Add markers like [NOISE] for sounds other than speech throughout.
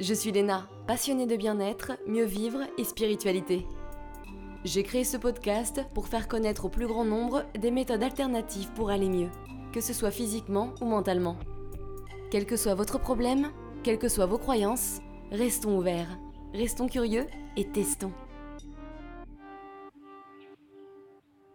Je suis Léna, passionnée de bien-être, mieux vivre et spiritualité. J'ai créé ce podcast pour faire connaître au plus grand nombre des méthodes alternatives pour aller mieux, que ce soit physiquement ou mentalement. Quel que soit votre problème, quelles que soient vos croyances, restons ouverts, restons curieux et testons.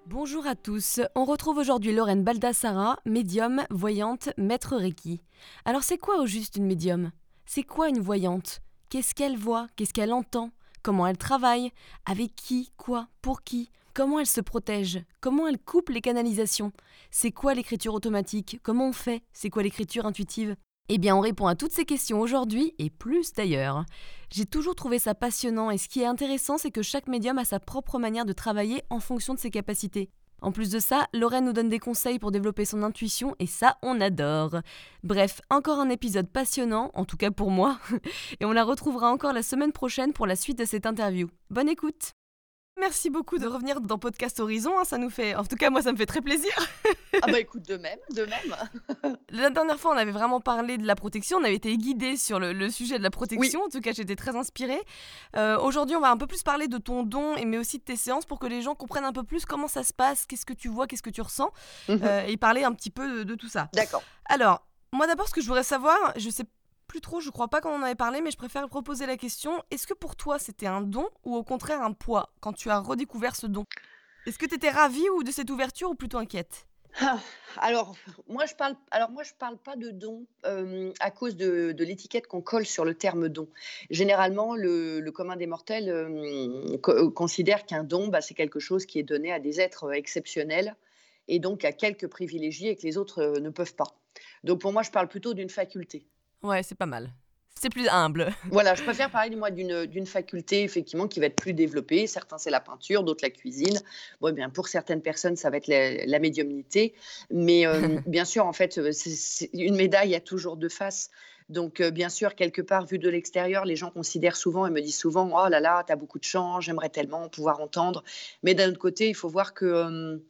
Bonjour à tous, on retrouve aujourd'hui Lorraine Baldassara, médium, voyante, maître Reiki. Alors c'est quoi au juste une médium? C'est quoi une voyante? Qu'est-ce qu'elle voit? Qu'est-ce qu'elle entend? Comment elle travaille? Avec qui? Quoi? Pour qui? Comment elle se protège? Comment elle coupe les canalisations? C'est quoi l'écriture automatique? Comment on fait? C'est quoi l'écriture intuitive? Eh bien, on répond à toutes ces questions aujourd'hui et plus d'ailleurs. J'ai toujours trouvé ça passionnant et ce qui est intéressant, c'est que chaque médium a sa propre manière de travailler en fonction de ses capacités. En plus de ça, Lorraine nous donne des conseils pour développer son intuition et ça, on adore. Bref, encore un épisode passionnant, en tout cas pour moi, [LAUGHS] et on la retrouvera encore la semaine prochaine pour la suite de cette interview. Bonne écoute Merci beaucoup de revenir dans Podcast Horizon. Hein, ça nous fait, en tout cas moi, ça me fait très plaisir. ah bah écoute, de même, de même. [LAUGHS] la dernière fois, on avait vraiment parlé de la protection. On avait été guidé sur le, sujet de la protection. En tout cas, j'étais très inspirée. Euh, aujourd'hui, on va un peu plus parler de ton don, mais aussi de tes séances pour que les gens comprennent un peu plus comment ça se passe, qu'est-ce que tu vois, qu'est-ce que tu ressens, mhm. euh, et parler un petit peu de, de tout ça. D'accord. Alors, moi d'abord, ce que je voudrais savoir, je sais plus trop, je crois pas qu'on en avait parlé, mais je préfère proposer la question. Est-ce que pour toi c'était un don ou au contraire un poids quand tu as redécouvert ce don? Est-ce que tu étais ravie ou de cette ouverture ou plutôt inquiète? Ah, alors moi je parle alors moi je parle pas de don euh, à cause de, l'étiquette qu'on colle sur le terme don. Généralement le, commun des mortels euh, euh, considère qu'un don bah, c'est quelque chose qui est donné à des êtres exceptionnels et donc à quelques privilégiés et que les autres ne peuvent pas. Donc pour moi je parle plutôt d'une faculté. Ouais, c'est pas mal. C'est plus humble. [LAUGHS] Voilà, je préfère parler moi d'une faculté effectivement qui va être plus développée. Certains c'est la peinture, d'autres la cuisine. Bon, eh bien pour certaines personnes ça va être la, médiumnité, mais euh, [LAUGHS] bien sûr en fait euh, une médaille a toujours deux faces. Donc, euh, bien sûr, quelque part, vu de l'extérieur, les gens considèrent souvent et me disent souvent Oh là là, tu as beaucoup de chance, j'aimerais tellement pouvoir entendre. Mais d'un autre côté, il faut voir que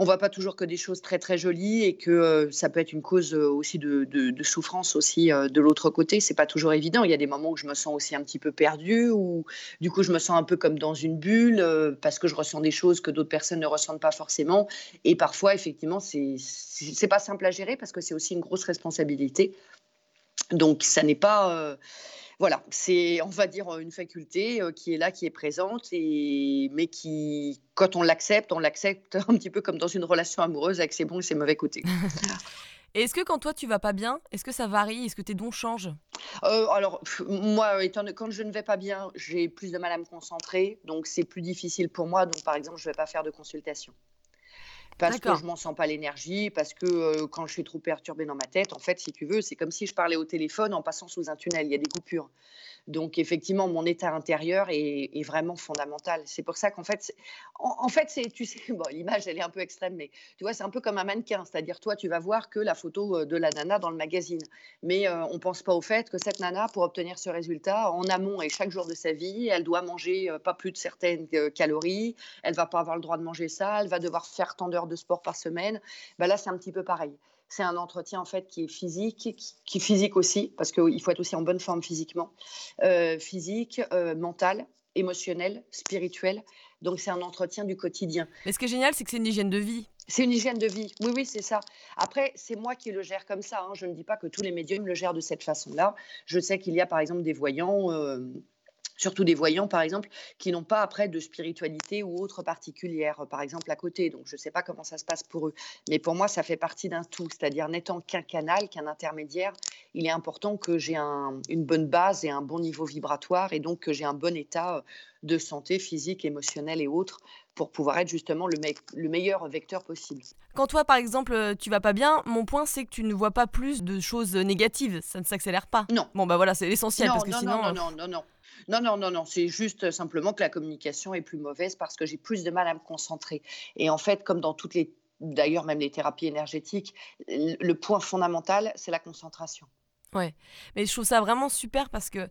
on voit pas toujours que des choses très très jolies et que euh, ça peut être une cause euh, aussi de, souffrance aussi euh, de l'autre côté. C'est pas toujours évident. Il y a des moments où je me sens aussi un petit peu perdue ou du coup je me sens un peu comme dans une bulle parce que je ressens des choses que d'autres personnes ne ressentent pas forcément. Et parfois effectivement c'est c'est pas simple à gérer parce que c'est aussi une grosse responsabilité. Donc ça n'est pas voilà, c'est, on va dire, une faculté qui est là, qui est présente, et, mais qui, quand on l'accepte, on l'accepte [LAUGHS] un petit peu comme dans une relation amoureuse avec ses bons et ses mauvais côtés. [LAUGHS] Et est-ce que quand toi tu vas pas bien, est-ce que ça varie Est-ce que tes dons changent? Euh, Alors moi, étant, quand je ne vais pas bien, j'ai plus de mal à me concentrer, donc c'est plus difficile pour moi. Donc par exemple, je ne vais pas faire de consultation parce que je m'en sens pas l'énergie, parce que euh, quand je suis trop perturbée dans ma tête, en fait, si tu veux, c'est comme si je parlais au téléphone en passant sous un tunnel. Il y a des coupures. Donc effectivement, mon état intérieur est, vraiment fondamental. C'est pour ça qu'en fait, en, fait, c'est, tu sais, [LAUGHS] l'image elle est un peu extrême, mais tu vois, c'est un peu comme un mannequin. C'est-à-dire, toi, tu vas voir que la photo euh, de la nana dans le magazine, mais on euh, on pense pas au fait que cette nana, pour obtenir ce résultat, en amont et chaque jour de sa vie, elle doit manger pas plus de certaines calories. Elle va pas avoir le droit de manger ça. Elle va devoir faire tant d'heures de sport par semaine, ben là, c'est un petit peu pareil. C'est un entretien en fait qui est physique, qui, est physique aussi, parce qu'il faut être aussi en bonne forme physiquement, euh, physique, euh, mental, émotionnel, spirituel. Donc c'est un entretien du quotidien. Mais ce qui est génial, c'est que c'est une hygiène de vie. C'est une hygiène de vie. Oui, oui, c'est ça. Après, c'est moi qui le gère comme ça. Hein. Je ne dis pas que tous les médiums le gèrent de cette façon-là. Je sais qu'il y a par exemple des voyants. Euh, surtout des voyants par exemple, qui n'ont pas après de spiritualité ou autre particulière, par exemple à côté. Donc je ne sais pas comment ça se passe pour eux. Mais pour moi, ça fait partie d'un tout. C'est-à-dire n'étant qu'un canal, qu'un intermédiaire, il est important que j'ai une bonne base et un bon niveau vibratoire et donc que j'ai un bon état euh, de santé physique, émotionnelle et autres pour pouvoir être justement le, le, meilleur vecteur possible. Quand toi, par exemple, euh, tu vas pas bien, mon point c'est que tu ne vois pas plus de choses négatives, ça ne s'accélère pas. Non. Bon bah voilà, c'est l'essentiel parce que non, sinon. Non, euh, non, non, non. Non, non, non, non, c'est juste simplement que la communication est plus mauvaise parce que j'ai plus de mal à me concentrer. Et en fait, comme dans toutes les, d'ailleurs même les thérapies énergétiques, le point fondamental, c'est la concentration. Ouais, mais je trouve ça vraiment super parce que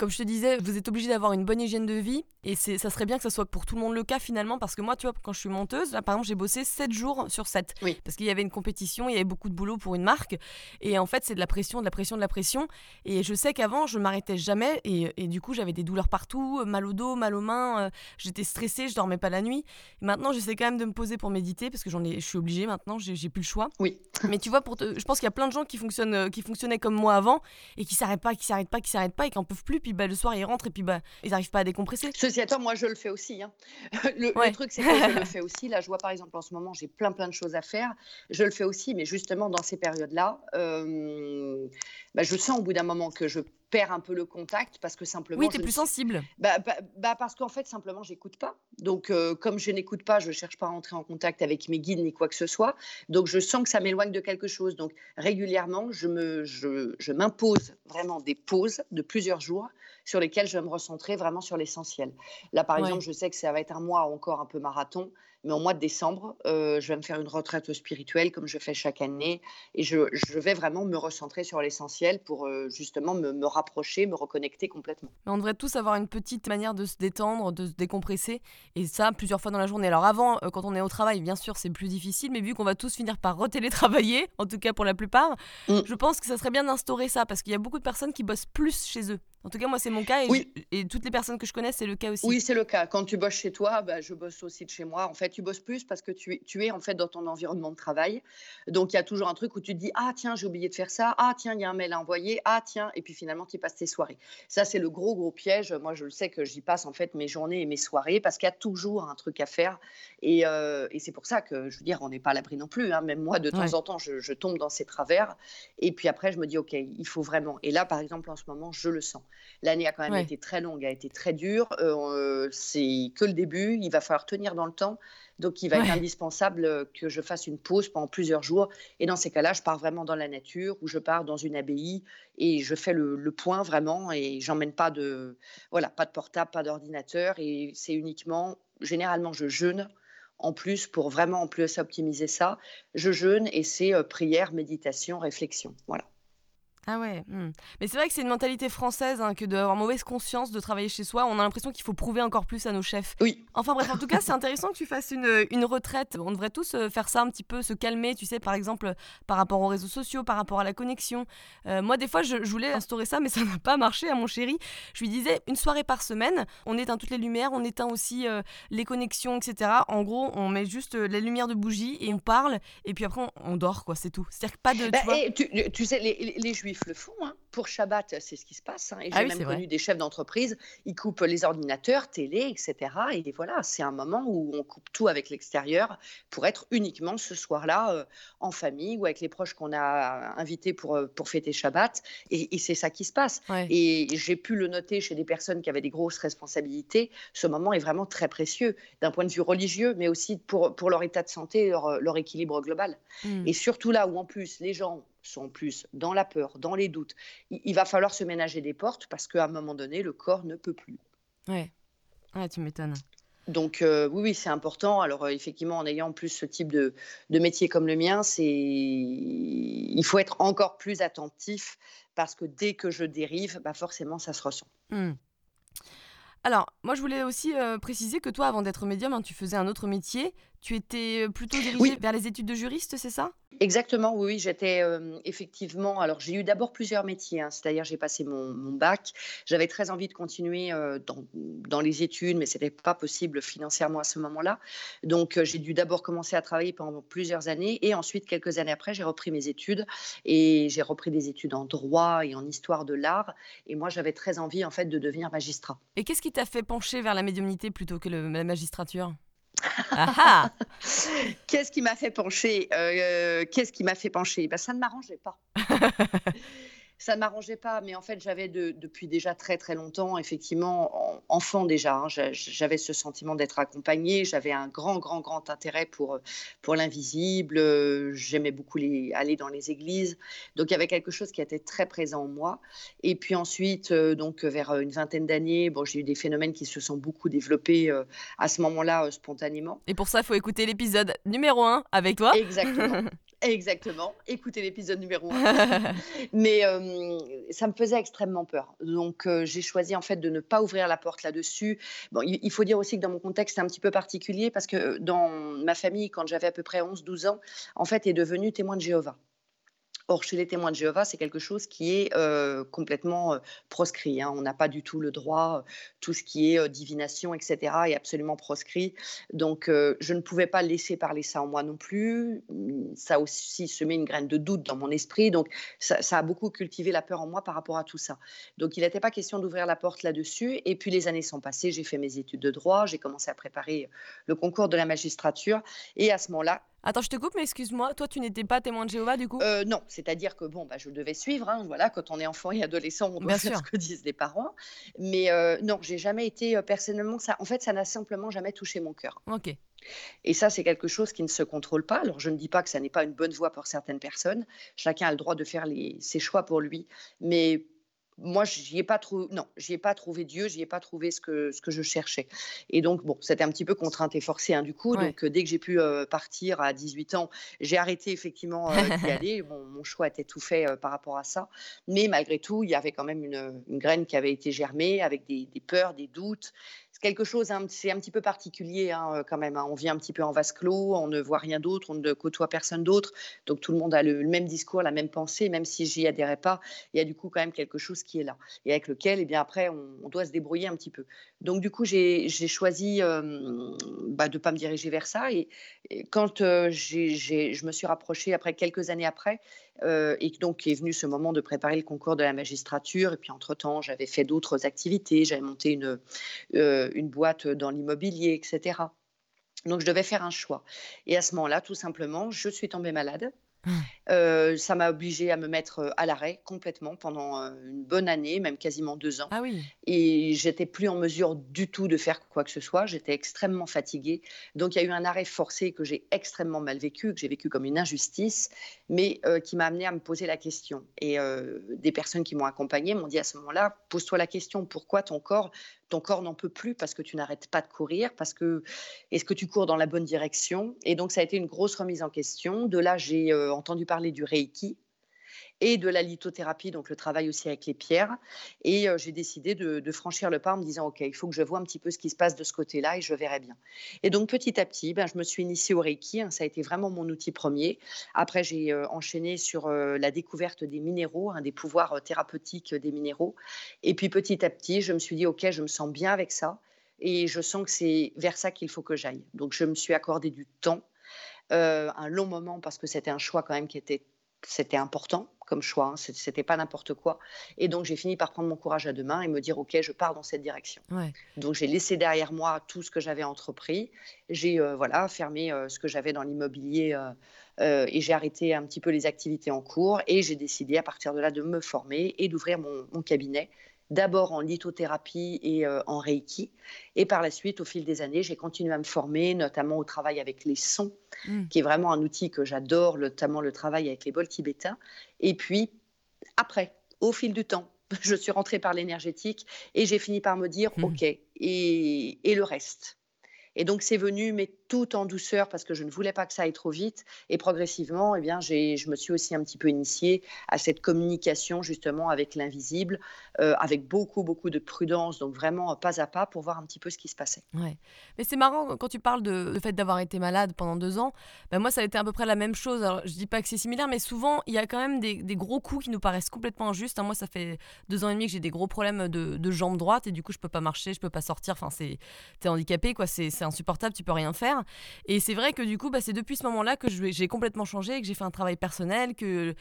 comme je te disais, vous êtes obligé d'avoir une bonne hygiène de vie et ça serait bien que ça soit pour tout le monde le cas finalement parce que moi, tu vois, quand je suis monteuse, là, par exemple, j'ai bossé 7 jours sur 7 Oui. parce qu'il y avait une compétition, il y avait beaucoup de boulot pour une marque et en fait, c'est de la pression, de la pression, de la pression et je sais qu'avant, je m'arrêtais jamais et, et du coup, j'avais des douleurs partout, mal au dos, mal aux mains, euh, j'étais stressée, je dormais pas la nuit. Et maintenant, j'essaie quand même de me poser pour méditer parce que j'en ai, je suis obligée maintenant, j'ai, j'ai plus le choix. Oui. [LAUGHS] Mais tu vois, pour te- je pense qu'il y a plein de gens qui fonctionnent, euh, qui fonctionnaient comme moi avant et qui s'arrêtent pas, qui s'arrêtent pas, qui s'arrêtent pas et qui en peuvent plus. Puis bah, le soir, ils rentrent et puis bah, ils n'arrivent pas à décompresser. Ceci étant, moi, je le fais aussi. hein. [LAUGHS] Le, truc, c'est que je le [LAUGHS] fais aussi. Là, je vois, par exemple, en ce moment, j'ai plein, plein de choses à faire. Je le fais aussi, mais justement, dans ces périodes-là, euh, bah, je sens au bout d'un moment que je perds un peu le contact parce que simplement. Oui, t'es ne plus sensible. Bah, bah- bah, parce qu'en fait, simplement, j'écoute pas. Donc, euh, comme je n'écoute pas, je cherche pas à entrer en contact avec mes guides ni quoi que ce soit. Donc, je sens que ça m'éloigne de quelque chose. Donc, régulièrement, je me, je, je m'impose vraiment des pauses de plusieurs jours sur lesquelles je vais me recentrer vraiment sur l'essentiel. Là, par Ouais. exemple, je sais que ça va être un mois encore un peu marathon. Mais au mois de décembre, euh, je vais me faire une retraite spirituelle comme je fais chaque année. Et je, je vais vraiment me recentrer sur l'essentiel pour euh, justement me, me rapprocher, me reconnecter complètement. Mais on devrait tous avoir une petite manière de se détendre, de se décompresser, et ça plusieurs fois dans la journée. Alors avant, euh, quand on est au travail, bien sûr, c'est plus difficile, mais vu qu'on va tous finir par retélétravailler, [LAUGHS] en tout cas pour la plupart, Mm. je pense que ça serait bien d'instaurer ça, parce qu'il y a beaucoup de personnes qui bossent plus chez eux. En tout cas, moi, c'est mon cas, et, Oui. je- et toutes les personnes que je connais, c'est le cas aussi. Oui, c'est le cas. Quand tu bosses chez toi, bah, je bosse aussi de chez moi. En fait, tu bosses plus parce que tu es, tu es en fait dans ton environnement de travail. Donc, il y a toujours un truc où tu te dis Ah, tiens, j'ai oublié de faire ça. Ah, tiens, il y a un mail à envoyer. Ah, tiens. Et puis finalement, tu passes tes soirées. Ça, c'est le gros, gros piège. Moi, je le sais que j'y passe en fait mes journées et mes soirées parce qu'il y a toujours un truc à faire. Et, euh, et c'est pour ça que, je veux dire, on n'est pas à l'abri non plus. hein. Même moi, de temps en temps, je, je tombe dans ces travers. Et puis après, je me dis Ok, il faut vraiment. Et là, par exemple, en ce moment, je le sens. L'année a quand même Ouais. été très longue, a été très dure. Euh, c'est que le début. Il va falloir tenir dans le temps. Donc, il va être indispensable euh, que je fasse une pause pendant plusieurs jours. Et dans ces cas-là, je pars vraiment dans la nature ou je pars dans une abbaye et je fais le, le point vraiment. Et j'emmène pas de, voilà, pas de portable, pas d'ordinateur. Et c'est uniquement, généralement, je jeûne. En plus, pour vraiment en plus optimiser ça, je jeûne et c'est euh, prière, méditation, réflexion. Voilà. Ah ouais. hmm. Mais c'est vrai que c'est une mentalité française hein, que d'avoir mauvaise conscience de travailler chez soi. On a l'impression qu'il faut prouver encore plus à nos chefs. Oui, Enfin bref, en tout cas, c'est intéressant que tu fasses une, une retraite. On devrait tous euh, faire ça un petit peu, se calmer, tu sais, par exemple, par rapport aux réseaux sociaux, par rapport à la connexion. Euh, moi, des fois, je, je voulais instaurer ça, mais [LAUGHS] ça n'a pas marché à mon chéri. Je lui disais, une soirée par semaine, on éteint toutes les lumières, on éteint aussi euh, les connexions, etc. En gros, on met juste les lumières de bougie et on parle, et puis après, on, on dort, quoi, c'est tout. C'est-à-dire que pas de... Tu Bah, vois, et tu, tu sais, les, les- les juifs le font. hein. Pour Shabbat, c'est ce qui se passe. hein. Et j'ai Ah oui, même vrai. connu des chefs d'entreprise, ils coupent les ordinateurs, télé, etc. Et voilà, c'est un moment où on coupe tout avec l'extérieur pour être uniquement ce soir-là euh, en famille ou avec les proches qu'on a invités pour, euh, pour fêter Shabbat. Et, et c'est ça qui se passe. ouais. Et j'ai pu le noter chez des personnes qui avaient des grosses responsabilités. Ce moment est vraiment très précieux d'un point de vue religieux, mais aussi pour, pour leur état de santé, leur, leur équilibre global. Hmm. Et surtout là où en plus les gens sont plus dans la peur, dans les doutes, il, il va falloir se ménager des portes parce qu'à un moment donné, le corps ne peut plus. Ouais. Ouais, tu m'étonnes. Donc euh, oui, oui, c'est important. Alors euh, effectivement, en ayant plus ce type de, de métier comme le mien, c'est il faut être encore plus attentif parce que dès que je dérive, bah forcément, ça se ressent. Hmm. Alors, moi, je voulais aussi euh, préciser que toi, avant d'être médium, hein, tu faisais un autre métier. Tu étais euh, plutôt dirigé Oui. vers les études de juriste, c'est ça? Exactement, oui, oui, j'étais euh, effectivement. Alors, j'ai eu d'abord plusieurs métiers, hein, c'est-à-dire j'ai passé mon, mon bac. J'avais très envie de continuer euh, dans, dans les études, mais ce n'était pas possible financièrement à ce moment-là. Donc, euh, j'ai dû d'abord commencer à travailler pendant plusieurs années et ensuite, quelques années après, j'ai repris mes études et j'ai repris des études en droit et en histoire de l'art. Et moi, j'avais très envie, en fait, de devenir magistrat. Et qu'est-ce qui t'a fait pencher vers la médiumnité plutôt que le- la magistrature? [LAUGHS] Qu'est-ce qui m'a fait pencher Euh, Qu'est-ce qui m'a fait pencher? Ben, Ça ne m'arrangeait pas. [LAUGHS] ça ne m'arrangeait pas, mais en fait, j'avais de- depuis déjà très très longtemps, effectivement, en- enfant déjà, hein, j'a- j'avais ce sentiment d'être accompagnée, j'avais un grand, grand, grand intérêt pour, pour l'invisible, j'aimais beaucoup les, aller dans les églises, donc il y avait quelque chose qui était très présent en moi. Et puis ensuite, euh, donc vers une vingtaine d'années, bon, j'ai eu des phénomènes qui se sont beaucoup développés euh, à ce moment-là euh, spontanément. Et pour ça, il faut écouter l'épisode numéro 1 avec toi. Exactement. [LAUGHS] Exactement, écoutez l'épisode numéro 1. [LAUGHS] Mais euh, ça me faisait extrêmement peur. Donc euh, j'ai choisi en fait de ne pas ouvrir la porte là-dessus. Bon, il, il faut dire aussi que dans mon contexte, c'est un petit peu particulier parce que dans ma famille, quand j'avais à peu près 11-12 ans, en fait, est devenu témoin de Jéhovah. Or, chez les témoins de Jéhovah, c'est quelque chose qui est euh, complètement euh, proscrit. Hein. On n'a pas du tout le droit, euh, tout ce qui est divination, etc., est absolument proscrit. Donc, je ne pouvais pas laisser parler ça en moi non plus. Ça aussi semé une graine de doute dans mon esprit. Donc, ça, a beaucoup cultivé la peur en moi par rapport à tout ça. Donc, il n'était pas question d'ouvrir la porte là-dessus. Et puis, les années sont passées. J'ai fait mes études de droit. J'ai commencé à préparer le concours de la magistrature. Et à ce moment-là, Attends, je te coupe, mais excuse-moi, toi, tu n'étais pas témoin de Jéhovah du coup? Euh, Non, c'est-à-dire que bon, bah, je devais suivre. Hein, voilà, quand on est enfant et adolescent, on doit faire ce que disent les parents. Mais euh, non, j'ai jamais été euh, personnellement ça. En fait, ça n'a simplement jamais touché mon cœur. Ok. Et ça, c'est quelque chose qui ne se contrôle pas. Alors, je ne dis pas que ça n'est pas une bonne voie pour certaines personnes. Chacun a le droit de faire les, ses choix pour lui. Mais moi, j'y ai pas trouvé, non, j'y ai pas trouvé Dieu, j'y ai pas trouvé ce que, ce que je cherchais. Et donc, bon, c'était un petit peu contrainte et forcée, hein, du coup. Donc, euh, dès que j'ai pu euh, partir à 18 ans, j'ai arrêté effectivement euh, d'y [LAUGHS] aller. Bon, mon choix était tout fait par rapport à ça. Mais malgré tout, il y avait quand même une, une graine qui avait été germée avec des, des peurs, des doutes, quelque chose, c'est un petit peu particulier hein, euh, quand même. Hein. On vit un petit peu en vase clos, on ne voit rien d'autre, on ne côtoie personne d'autre. Donc tout le monde a le, même discours, la même pensée, même si j'y adhérais pas. Il y a du coup quand même quelque chose qui est là et avec lequel, eh bien après, on, doit se débrouiller un petit peu. Donc du coup, j'ai choisi bah, de ne pas me diriger vers ça. Et, quand euh, je me suis rapprochée après quelques années après, euh, et donc est venu ce moment de préparer le concours de la magistrature. Et puis entre-temps, j'avais fait d'autres activités, j'avais monté une, euh, une boîte dans l'immobilier, etc. Donc je devais faire un choix. Et à ce moment-là, tout simplement, je suis tombée malade. Euh, ça m'a obligée à me mettre à l'arrêt complètement pendant une bonne année, même quasiment deux ans. Ah oui. Et j'étais plus en mesure du tout de faire quoi que ce soit. J'étais extrêmement fatiguée. Donc il y a eu un arrêt forcé que j'ai extrêmement mal vécu, que j'ai vécu comme une injustice, mais qui m'a amené à me poser la question. Et des personnes qui m'ont accompagnée m'ont dit à ce moment-là, pose-toi la question, pourquoi ton corps ton corps n'en peut plus parce que tu n'arrêtes pas de courir, parce que est-ce que tu cours dans la bonne direction? Et donc ça a été une grosse remise en question. De là, j'ai euh, entendu parler du Reiki, et de la lithothérapie, donc le travail aussi avec les pierres. Et euh, j'ai décidé de, franchir le pas en me disant, OK, il faut que je vois un petit peu ce qui se passe de ce côté-là et je verrai bien. Et donc petit à petit, ben, je me suis initiée au Reiki. Hein, ça a été vraiment mon outil premier. Après, j'ai euh, enchaîné sur euh, la découverte des minéraux, des pouvoirs thérapeutiques des minéraux. Et puis petit à petit, je me suis dit, OK, je me sens bien avec ça. Et je sens que c'est vers ça qu'il faut que j'aille. Donc je me suis accordé du temps. un long moment parce que c'était un choix quand même qui était c'était important comme choix, hein, c'était pas n'importe quoi. Et donc j'ai fini par prendre mon courage à deux mains et me dire ok, je pars dans cette direction. Donc j'ai laissé derrière moi tout ce que j'avais entrepris, j'ai euh, voilà fermé euh, ce que j'avais dans l'immobilier euh, et j'ai arrêté un petit peu les activités en cours et j'ai décidé à partir de là de me former et d'ouvrir mon cabinet d'abord en lithothérapie et euh, en reiki. Et par la suite, au fil des années, j'ai continué à me former, notamment au travail avec les sons, mmh. qui est vraiment un outil que j'adore, notamment le travail avec les bols tibétains. Et puis, après, au fil du temps, [LAUGHS] je suis rentrée par l'énergétique et j'ai fini par me dire, mmh. OK, et, et le reste? Et donc c'est venu, mais tout en douceur parce que je ne voulais pas que ça aille trop vite. Et progressivement, eh bien, je me suis aussi un petit peu initiée à cette communication justement avec l'invisible, euh, avec beaucoup, beaucoup de prudence, donc vraiment pas à pas pour voir un petit peu ce qui se passait. Ouais. Mais c'est marrant quand tu parles de fait d'avoir été malade pendant deux ans. Ben moi, ça a été à peu près la même chose. Alors, je dis pas que c'est similaire, mais souvent, il y a quand même des, gros coups qui nous paraissent complètement injustes. Hein, moi, ça fait deux ans et demi que j'ai des gros problèmes de, de jambes droites et du coup, je peux pas marcher, je peux pas sortir. Enfin, c'est es handicapé, quoi. C'est c'est insupportable, tu peux rien faire. Et c'est vrai que du coup, bah, c'est depuis ce moment-là que j'ai complètement changé, que j'ai fait un travail personnel, que,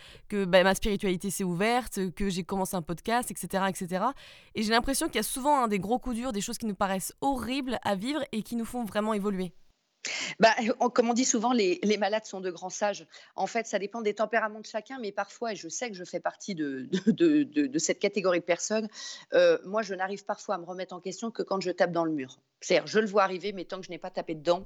bah, ma spiritualité s'est ouverte, que j'ai commencé un podcast, etc. etc. Et j'ai l'impression qu'il y a souvent des gros coups durs, des choses qui nous paraissent horribles à vivre et qui nous font vraiment évoluer. Bah, comme on dit souvent, les, malades sont de grands sages. En fait, ça dépend des tempéraments de chacun, mais parfois, et je sais que je fais partie de, de, cette catégorie de personnes, euh, moi, je n'arrive parfois à me remettre en question que quand je tape dans le mur. C'est-à-dire, je le vois arriver, mais tant que je n'ai pas tapé dedans,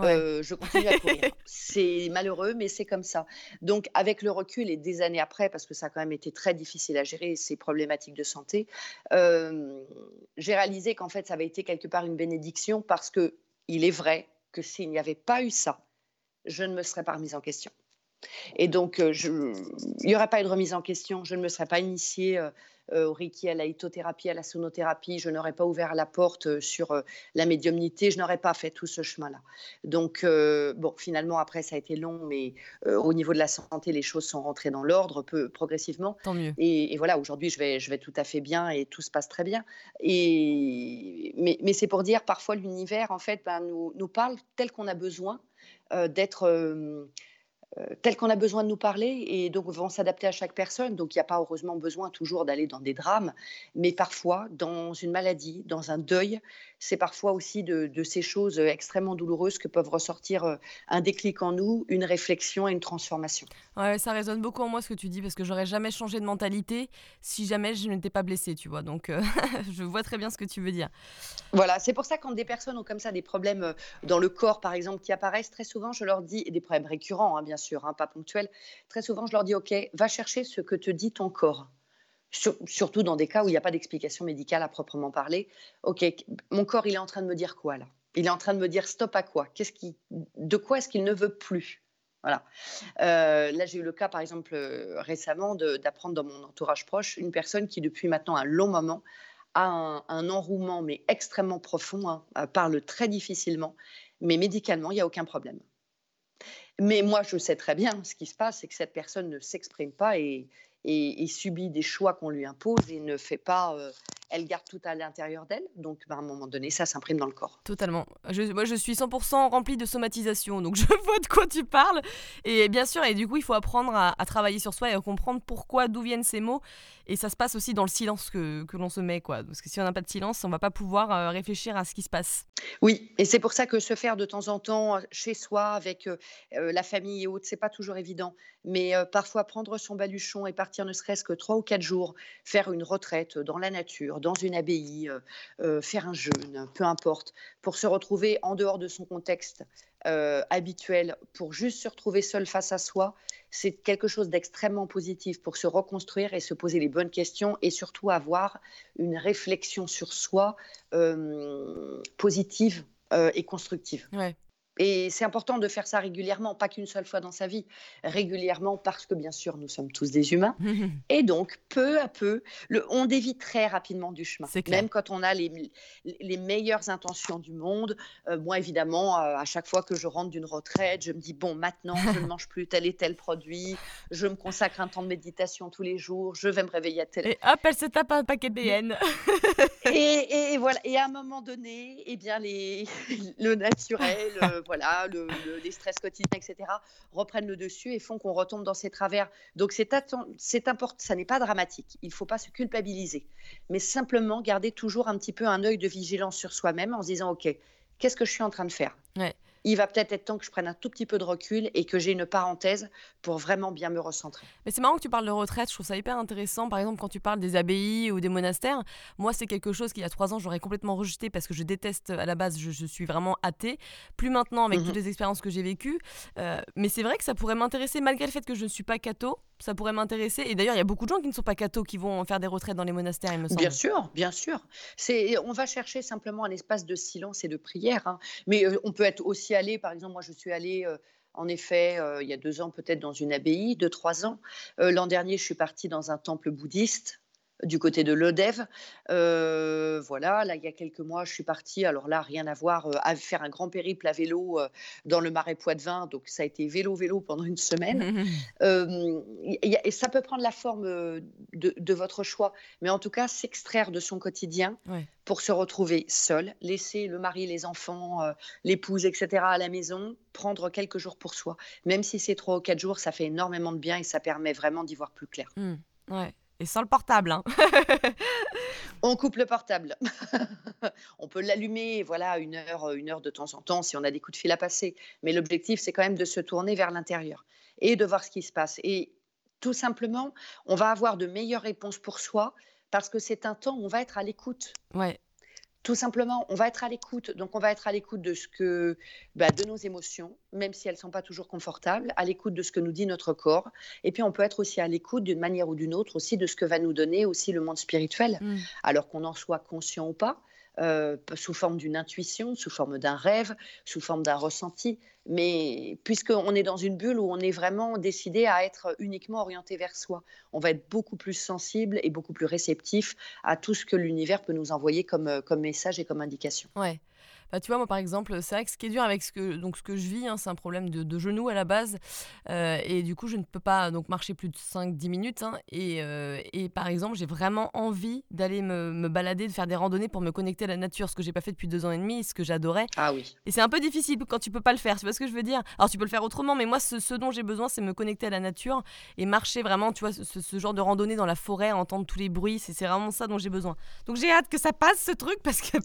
euh, je continue à courir. [LAUGHS] c'est malheureux, mais c'est comme ça. Donc, avec le recul et des années après, parce que ça a quand même été très difficile à gérer ces problématiques de santé, euh, j'ai réalisé qu'en fait, ça avait été quelque part une bénédiction parce que il est vrai que s'il n'y avait pas eu ça, je ne me serais pas remise en question. Et donc, euh, il n'y aurait pas eu de remise en question. Je ne me serais pas initiée euh, au Reiki, à la lithothérapie, à la sonothérapie. Je n'aurais pas ouvert la porte sur la médiumnité. Je n'aurais pas fait tout ce chemin-là. Donc, bon, finalement, après, ça a été long, mais au niveau de la santé, les choses sont rentrées dans l'ordre peu progressivement. Tant mieux. Et, voilà, aujourd'hui, je vais, je vais tout à fait bien et tout se passe très bien. Et, mais, mais c'est pour dire, parfois, l'univers, en fait, ben, nous, nous parle tel qu'on a besoin d'être euh, tel qu'on a besoin de nous parler et donc vont s'adapter à chaque personne. Donc il n'y a pas heureusement besoin toujours d'aller dans des drames, mais parfois dans une maladie, dans un deuil, c'est parfois aussi de, ces choses extrêmement douloureuses que peuvent ressortir euh, un déclic en nous, une réflexion et une transformation. Ouais, ça résonne beaucoup en moi ce que tu dis parce que j'aurais jamais changé de mentalité si jamais je n'étais pas blessée, tu vois. Donc euh, [LAUGHS] je vois très bien ce que tu veux dire. Voilà, c'est pour ça quand des personnes ont comme ça des problèmes dans le corps, par exemple, qui apparaissent très souvent, je leur dis, des problèmes récurrents, hein, bien sûr, hein, pas ponctuel, très souvent, je leur dis, OK, va chercher ce que te dit ton corps. surtout dans des cas où il n'y a pas d'explication médicale à proprement parler. OK, mon corps, il est en train de me dire quoi là? Il est en train de me dire stop à quoi? Qu'est-ce qui, De quoi est-ce qu'il ne veut plus? Voilà. Euh, là, j'ai eu le cas, par exemple, euh, récemment, d'apprendre dans mon entourage proche une personne qui, depuis maintenant un long moment, a un, enrouement, mais extrêmement profond, hein, euh, parle très difficilement, mais médicalement, il n'y a aucun problème. Mais moi, je sais très bien ce qui se passe, c'est que cette personne ne s'exprime pas et, subit des choix qu'on lui impose et ne fait pas euh, elle garde tout à l'intérieur d'elle. Donc, bah, à un moment donné, ça s'imprime dans le corps. Totalement. moi, je suis 100% remplie de somatisation, donc je [LAUGHS] vois de quoi tu parles. Et bien sûr, et du coup, il faut apprendre à, travailler sur soi et à comprendre pourquoi, d'où viennent ces mots. Et ça se passe aussi dans le silence que, que l'on se met, quoi. Parce que si on n'a pas de silence, on va pas pouvoir euh, réfléchir à ce qui se passe. Oui, et c'est pour ça que se faire de temps en temps euh, chez soi, avec euh, la famille et autres, c'est pas toujours évident. Mais parfois, prendre son baluchon et partir ne serait-ce que trois ou quatre jours, faire une retraite dans la nature, dans une abbaye, euh, euh, faire un jeûne, peu importe, pour se retrouver en dehors de son contexte euh, habituel, pour juste se retrouver seul face à soi, c'est quelque chose d'extrêmement positif pour se reconstruire et se poser les bonnes questions et surtout avoir une réflexion sur soi positive et constructive. Et c'est important de faire ça régulièrement, pas qu'une seule fois dans sa vie, régulièrement parce que bien sûr nous sommes tous des humains. [LAUGHS] et donc peu à peu, le, on dévie très rapidement du chemin. Même quand on a les, les meilleures intentions du monde. Euh, moi évidemment, euh, à chaque fois que je rentre d'une retraite, je me dis bon maintenant je ne [LAUGHS] mange plus tel et tel produit, je me consacre un temps de méditation tous les jours, je vais me réveiller à tel. Et hop, elle se tape un paquet de BN. et, et, voilà. Et à un moment donné, eh bien les, [LAUGHS] le naturel. Voilà, les stress quotidiens, etc., reprennent le dessus et font qu'on retombe dans ces travers. Donc c'est important, ça n'est pas dramatique. Il ne faut pas se culpabiliser, mais simplement garder toujours un petit peu un œil de vigilance sur soi-même en se disant, ok, qu'est-ce que je suis en train de faire? Il va peut-être être temps que je prenne un tout petit peu de recul et que j'ai une parenthèse pour vraiment bien me recentrer. Mais c'est marrant que tu parles de retraite, je trouve ça hyper intéressant. Par exemple, quand tu parles des abbayes ou des monastères, moi, c'est quelque chose qu'il y a trois ans, j'aurais complètement rejeté parce que je déteste à la base, je, suis vraiment athée. Plus maintenant avec toutes mhm. les expériences que j'ai vécues. Euh, mais c'est vrai que ça pourrait m'intéresser malgré le fait que je ne suis pas catho. Ça pourrait m'intéresser. Et d'ailleurs, il y a beaucoup de gens qui ne sont pas cathos qui vont faire des retraites dans les monastères, il me semble. Bien sûr, bien sûr. On va chercher simplement un espace de silence et de prière. Hein. Mais euh, on peut être aussi allé, par exemple, moi je suis allée. Euh, en effet, euh, il y a deux ans peut-être dans une abbaye, deux, trois ans. L'an dernier, je suis partie dans un temple bouddhiste du côté de l'Odev. Euh, voilà, là, il y a quelques mois, je suis partie, alors là, rien à voir, euh, à faire un grand périple à vélo euh, dans le marais Poitevin. Donc, ça a été vélo-vélo pendant une semaine. [LAUGHS] et ça peut prendre la forme de, votre choix, mais en tout cas, s'extraire de son quotidien pour se retrouver seul, laisser le mari, les enfants, l'épouse, etc. à la maison, prendre quelques jours pour soi. Même si c'est trois ou quatre jours, ça fait énormément de bien et ça permet vraiment d'y voir plus clair. Mmh. ouais. Et sans le portable. Hein. [LAUGHS] on coupe le portable. [LAUGHS] on peut l'allumer, voilà, une heure, une heure de temps en temps si on a des coups de fil à passer. Mais l'objectif, c'est quand même de se tourner vers l'intérieur et de voir ce qui se passe. Et tout simplement, on va avoir de meilleures réponses pour soi parce que c'est un temps où on va être à l'écoute. Ouais. Tout simplement, on va être à l'écoute. Donc, on va être à l'écoute de ce que, bah, de nos émotions, même si elles ne sont pas toujours confortables, à l'écoute de ce que nous dit notre corps. Et puis, on peut être aussi à l'écoute d'une manière ou d'une autre aussi de ce que va nous donner aussi le monde spirituel, mm. alors qu'on en soit conscient ou pas. Euh, sous forme d'une intuition, sous forme d'un rêve, sous forme d'un ressenti. Mais puisqu'on est dans une bulle où on est vraiment décidé à être uniquement orienté vers soi, on va être beaucoup plus sensible et beaucoup plus réceptif à tout ce que l'univers peut nous envoyer comme, euh, comme message et comme indication. Ouais. Bah, tu vois, moi, par exemple, c'est vrai que ce qui est dur avec ce que, donc, ce que je vis, hein, c'est un problème de, de genou à la base. Euh, et du coup, je ne peux pas donc, marcher plus de 5-10 minutes. hein. et, euh, et par exemple, j'ai vraiment envie d'aller me, me balader, de faire des randonnées pour me connecter à la nature, ce que j'ai pas fait depuis deux ans et demi, ce que j'adorais. Ah oui. Et c'est un peu difficile quand tu peux pas le faire, tu vois ce que je veux dire? Alors tu peux le faire autrement, mais moi ce, ce dont j'ai besoin c'est me connecter à la nature et marcher vraiment, tu vois, ce, ce genre de randonnée dans la forêt, entendre tous les bruits, c'est c'est vraiment ça dont j'ai besoin. Donc j'ai hâte que ça passe ce truc parce que...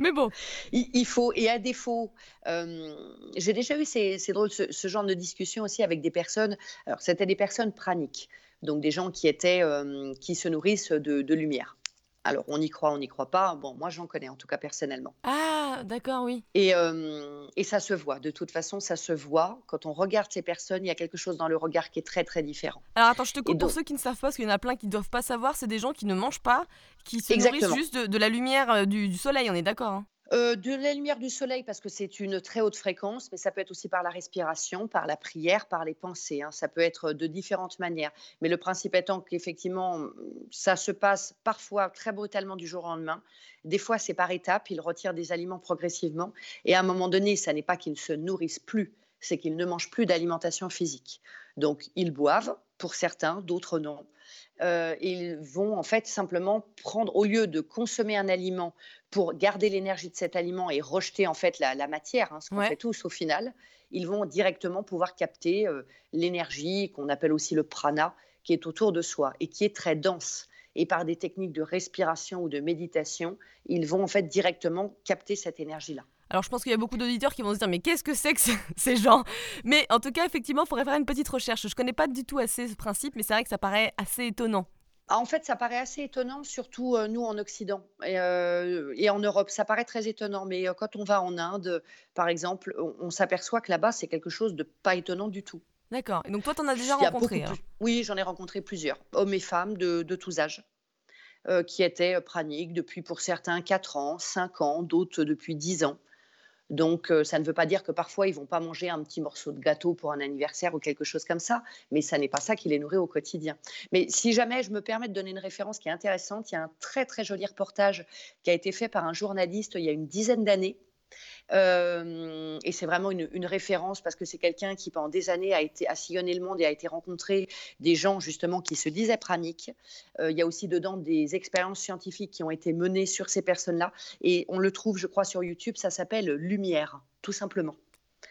mais bon, Il, faut, et à défaut, euh, j'ai déjà eu, c'est drôle, ce, genre de discussion aussi avec des personnes, alors c'était des personnes praniques, donc des gens qui étaient, euh, qui se nourrissent de lumière. Alors on y croit, on n'y croit pas, bon, moi j'en connais en tout cas personnellement. ah d'accord, oui. Et, euh, et ça se voit, de toute façon ça se voit, quand on regarde ces personnes, il y a quelque chose dans le regard qui est très très différent. Alors attends, je te coupe pour ceux qui ne savent pas, parce qu'il y en a plein qui ne doivent pas savoir, c'est des gens qui ne mangent pas, qui se nourrissent juste de, de la lumière euh, du, du soleil, on est d'accord hein De la lumière du soleil parce que c'est une très haute fréquence, mais ça peut être aussi par la respiration, par la prière, par les pensées. hein. Ça peut être de différentes manières. Mais le principe étant qu'effectivement, mm, ça se passe parfois très brutalement du jour au lendemain. Des fois, c'est par étapes. Ils retirent des aliments progressivement. Et à un moment donné, ça n'est pas qu'ils ne se nourrissent plus, c'est qu'ils ne mangent plus d'alimentation physique. Donc, ils boivent, pour certains, d'autres non. Euh, ils vont en fait simplement prendre, au lieu de consommer un aliment pour garder l'énergie de cet aliment et rejeter en fait la, la matière, hein, ce qu'on Ouais. fait tous au final, ils vont directement pouvoir capter euh, l'énergie qu'on appelle aussi le prana, qui est autour de soi et qui est très dense. Et par des techniques de respiration ou de méditation, ils vont en fait directement capter cette énergie-là. Alors je pense qu'il y a beaucoup d'auditeurs qui vont se dire mais qu'est-ce que c'est que ce- [LAUGHS] ces gens? Mais en tout cas effectivement il faudrait faire une petite recherche. Je connais pas du tout assez ce principe mais c'est vrai que ça paraît assez étonnant. Ah, en fait, ça paraît assez étonnant, surtout euh, nous en Occident et, euh, et en Europe. Ça paraît très étonnant, mais euh, quand on va en Inde, par exemple, on, on s'aperçoit que là-bas, c'est quelque chose de pas étonnant du tout. D'accord. Et donc toi t'en as déjà rencontré plus. Oui, j'en ai rencontré plusieurs, hommes et femmes de, de tous âges, qui étaient praniques depuis, pour certains, 4 ans, 5 ans, d'autres depuis 10 ans. Donc, euh, ça ne veut pas dire que parfois, ils vont pas manger un petit morceau de gâteau pour un anniversaire ou quelque chose comme ça, mais ça n'est pas ça qui les nourrit au quotidien. Mais si jamais je me permets de donner une référence qui est intéressante, il y a un très très joli reportage qui a été fait par un journaliste il y a une dizaine d'années. Euh, et c'est vraiment une, une référence parce que c'est quelqu'un qui pendant des années a été a sillonné le monde et a été rencontré des gens justement qui se disaient praniques. Euh, il y a aussi dedans des expériences scientifiques qui ont été menées sur ces personnes-là et on le trouve, je crois, sur YouTube. Ça s'appelle Lumière, tout simplement.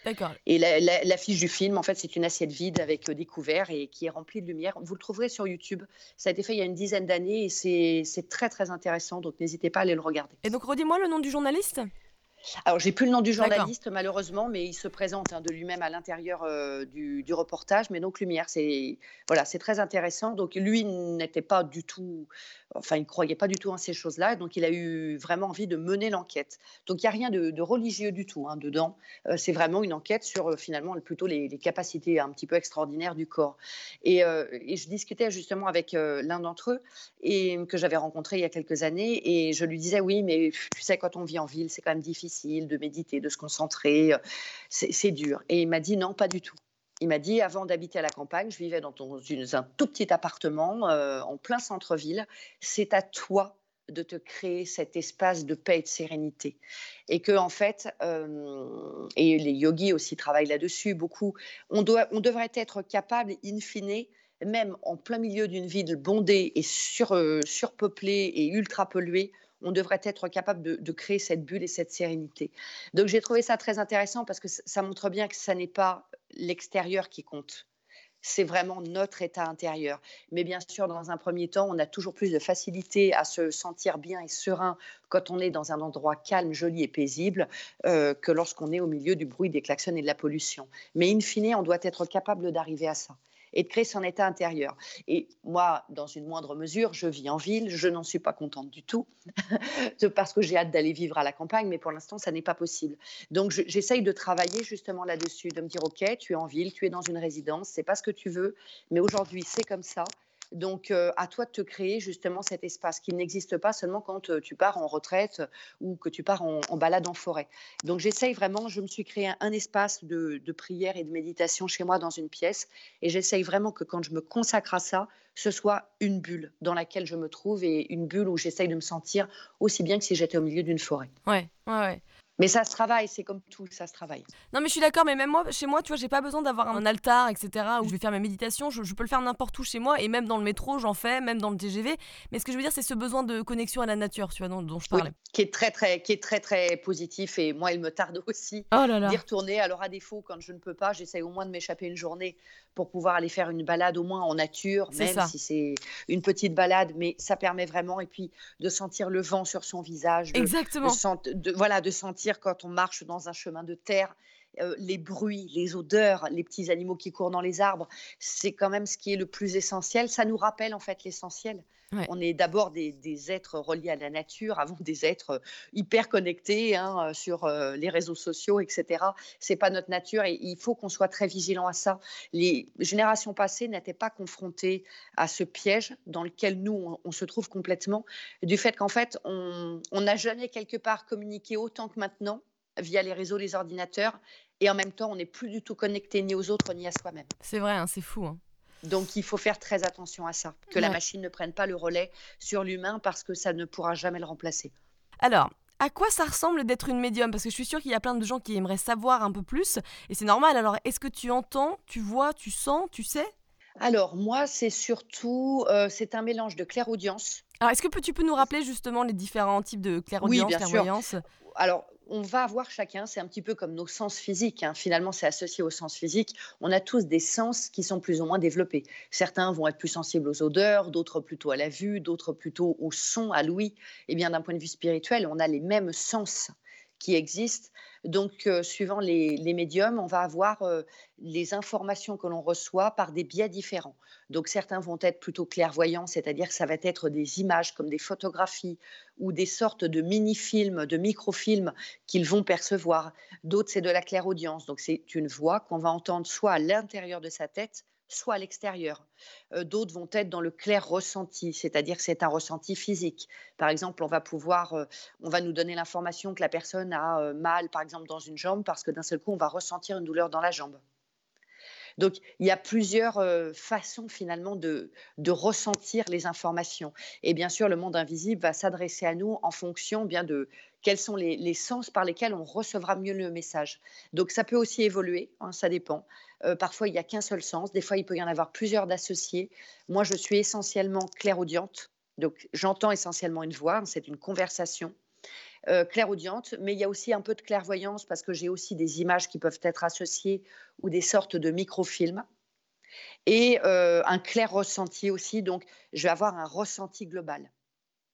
D'accord. Et la- la- l'affiche du film, en fait, c'est une assiette vide avec euh, des couverts et qui est remplie de lumière. Vous le trouverez sur YouTube. Ça a été fait il y a une dizaine d'années et c'est très très intéressant. Donc n'hésitez pas à aller le regarder. Et donc redis-moi le nom du journaliste? Alors, j'ai plus le nom du journaliste, malheureusement, mais il se présente hein, de lui-même à l'intérieur euh, du, du reportage. Mais donc, Lumière, c'est voilà, c'est très intéressant. Donc, lui n'était pas du tout, enfin, il croyait pas du tout en ces choses-là. Donc, il a eu vraiment envie de mener l'enquête. Donc, il n'y a rien de, de religieux du tout hein, dedans. Euh, c'est vraiment une enquête sur euh, finalement plutôt les, les capacités un petit peu extraordinaires du corps. Et, et je discutais justement avec l'un d'entre eux et que j'avais rencontré il y a quelques années et je lui disais oui mais tu sais quand on vit en ville c'est quand même difficile de méditer de se concentrer euh, c'est dur. Et il m'a dit non pas du tout. Il m'a dit avant d'habiter à la campagne je vivais dans, un tout petit appartement euh, en plein centre-ville. C'est à toi de te créer cet espace de paix et de sérénité. Et que en fait euh, et les yogis aussi travaillent là-dessus beaucoup. On doit on devrait être capable in fine même en plein milieu d'une ville bondée et sur, surpeuplée et ultra polluée, on devrait être capable de, de créer cette bulle et cette sérénité. Donc j'ai trouvé ça très intéressant parce que ça montre bien que ça n'est pas l'extérieur qui compte. C'est vraiment notre état intérieur. Mais bien sûr, dans un premier temps, on a toujours plus de facilité à se sentir bien et serein quand on est dans un endroit calme, joli et paisible euh, que lorsqu'on est au milieu du bruit des klaxons et de la pollution. Mais in fine, on doit être capable d'arriver à ça et de créer son état intérieur. Et moi, dans une moindre mesure, je vis en ville, je n'en suis pas contente du tout, [LAUGHS] parce que j'ai hâte d'aller vivre à la campagne, mais pour l'instant, ça n'est pas possible. Donc, je- j'essaye de travailler justement là-dessus, de me dire, OK, tu es en ville, tu es dans une résidence, c'est pas ce que tu veux, mais aujourd'hui, c'est comme ça. Donc, euh, à toi de te créer justement cet espace qui n'existe pas seulement quand euh, tu pars en retraite ou que tu pars en, balade en forêt. Donc, j'essaye vraiment, je me suis créé un, espace de, de, prière et de méditation chez moi dans une pièce et j'essaye vraiment que quand je me consacre à ça, ce soit une bulle dans laquelle je me trouve et une bulle où j'essaye de me sentir aussi bien que si j'étais au milieu d'une forêt. Ouais, ouais, ouais. Mais ça se travaille, c'est comme tout, ça se travaille. Non, mais je suis d'accord, mais même moi, chez moi, tu vois, j'ai pas besoin d'avoir un altar, etc., où je vais faire mes méditations. Je, peux le faire n'importe où chez moi, et même dans le métro, j'en fais, même dans le TGV. Mais ce que je veux dire, c'est ce besoin de connexion à la nature, tu vois, dont, je parlais. qui est très, très, qui est très, très positif, et moi, il me tarde [LAUGHS] aussi oh d'y retourner. Alors, à défaut, quand je ne peux pas, j'essaie au moins de m'échapper une journée pour pouvoir aller faire une balade, au moins en nature, même si c'est une petite balade, mais ça permet vraiment, et puis de sentir le vent sur son visage. Exactement. de, voilà, de sentir quand on marche dans un chemin de terre, euh, les bruits, les odeurs, les petits animaux qui courent dans les arbres, c'est quand même ce qui est le plus essentiel. Ça nous rappelle en fait l'essentiel. On est d'abord des, êtres reliés à la nature, avant [LAUGHS] des êtres euh, hyper connectés hein, euh, sur les réseaux sociaux, etc. C'est pas notre nature et il faut qu'on soit très vigilant à ça. Les générations passées n'étaient pas confrontées à ce piège dans lequel nous on, se trouve complètement, du fait qu'en fait on n'a jamais quelque part communiqué autant que maintenant via les réseaux, les ordinateurs, et en même temps, on n'est plus du tout connecté ni aux autres ni à soi-même. C'est vrai, hein, c'est fou. Hein. Donc il faut faire très attention à ça, que la machine ne prenne pas le relais sur l'humain parce que ça ne pourra jamais le remplacer. Alors, à quoi ça ressemble d'être une médium? Parce que je suis sûre qu'il y a plein de gens qui aimeraient savoir un peu plus, et c'est normal. Alors, est-ce que tu entends, tu vois, tu sens, tu sais? Alors moi, c'est surtout, euh, c'est un mélange de clairaudience. Alors est-ce que tu peux nous rappeler justement les différents types de clairaudience, oui, bien clairvoyance? Alors on va avoir chacun, c'est un petit peu comme nos sens physiques, hein. finalement c'est associé au sens physique, on a tous des sens qui sont plus ou moins développés. Certains vont être plus sensibles aux odeurs, d'autres plutôt à la vue, d'autres plutôt au son, à l'ouïe. Et eh bien d'un point de vue spirituel, on a les mêmes sens qui existent. Donc, euh, suivant les, médiums, on va avoir euh, les informations que l'on reçoit par des biais différents. Donc, certains vont être plutôt clairvoyants, c'est-à-dire que ça va être des images comme des photographies ou des sortes de mini-films, de microfilms qu'ils vont percevoir. D'autres, c'est de la clairaudience. Donc, c'est une voix qu'on va entendre soit à l'intérieur de sa tête, soit à l'extérieur. Euh, d'autres vont être dans le clair ressenti, c'est-à-dire que c'est un ressenti physique. Par exemple, on va pouvoir, euh, on va nous donner l'information que la personne a euh, mal, par exemple, dans une jambe, parce que d'un seul coup, on va ressentir une douleur dans la jambe. Donc, il y a plusieurs façons finalement de, de, ressentir les informations. Et bien sûr, le monde invisible va s'adresser à nous en fonction bien de quels sont les, sens par lesquels on recevra mieux le message. Donc, ça peut aussi évoluer, hein, ça dépend. parfois, il n'y a qu'un seul sens. Des fois, il peut y en avoir plusieurs d'associés. Moi, je suis essentiellement clairaudiente. Donc, j'entends essentiellement une voix. C'est une conversation. Euh, clairaudiente, mais il y a aussi un peu de clairvoyance parce que j'ai aussi des images qui peuvent être associées ou des sortes de microfilms. Et euh, un clair ressenti aussi, donc je vais avoir un ressenti global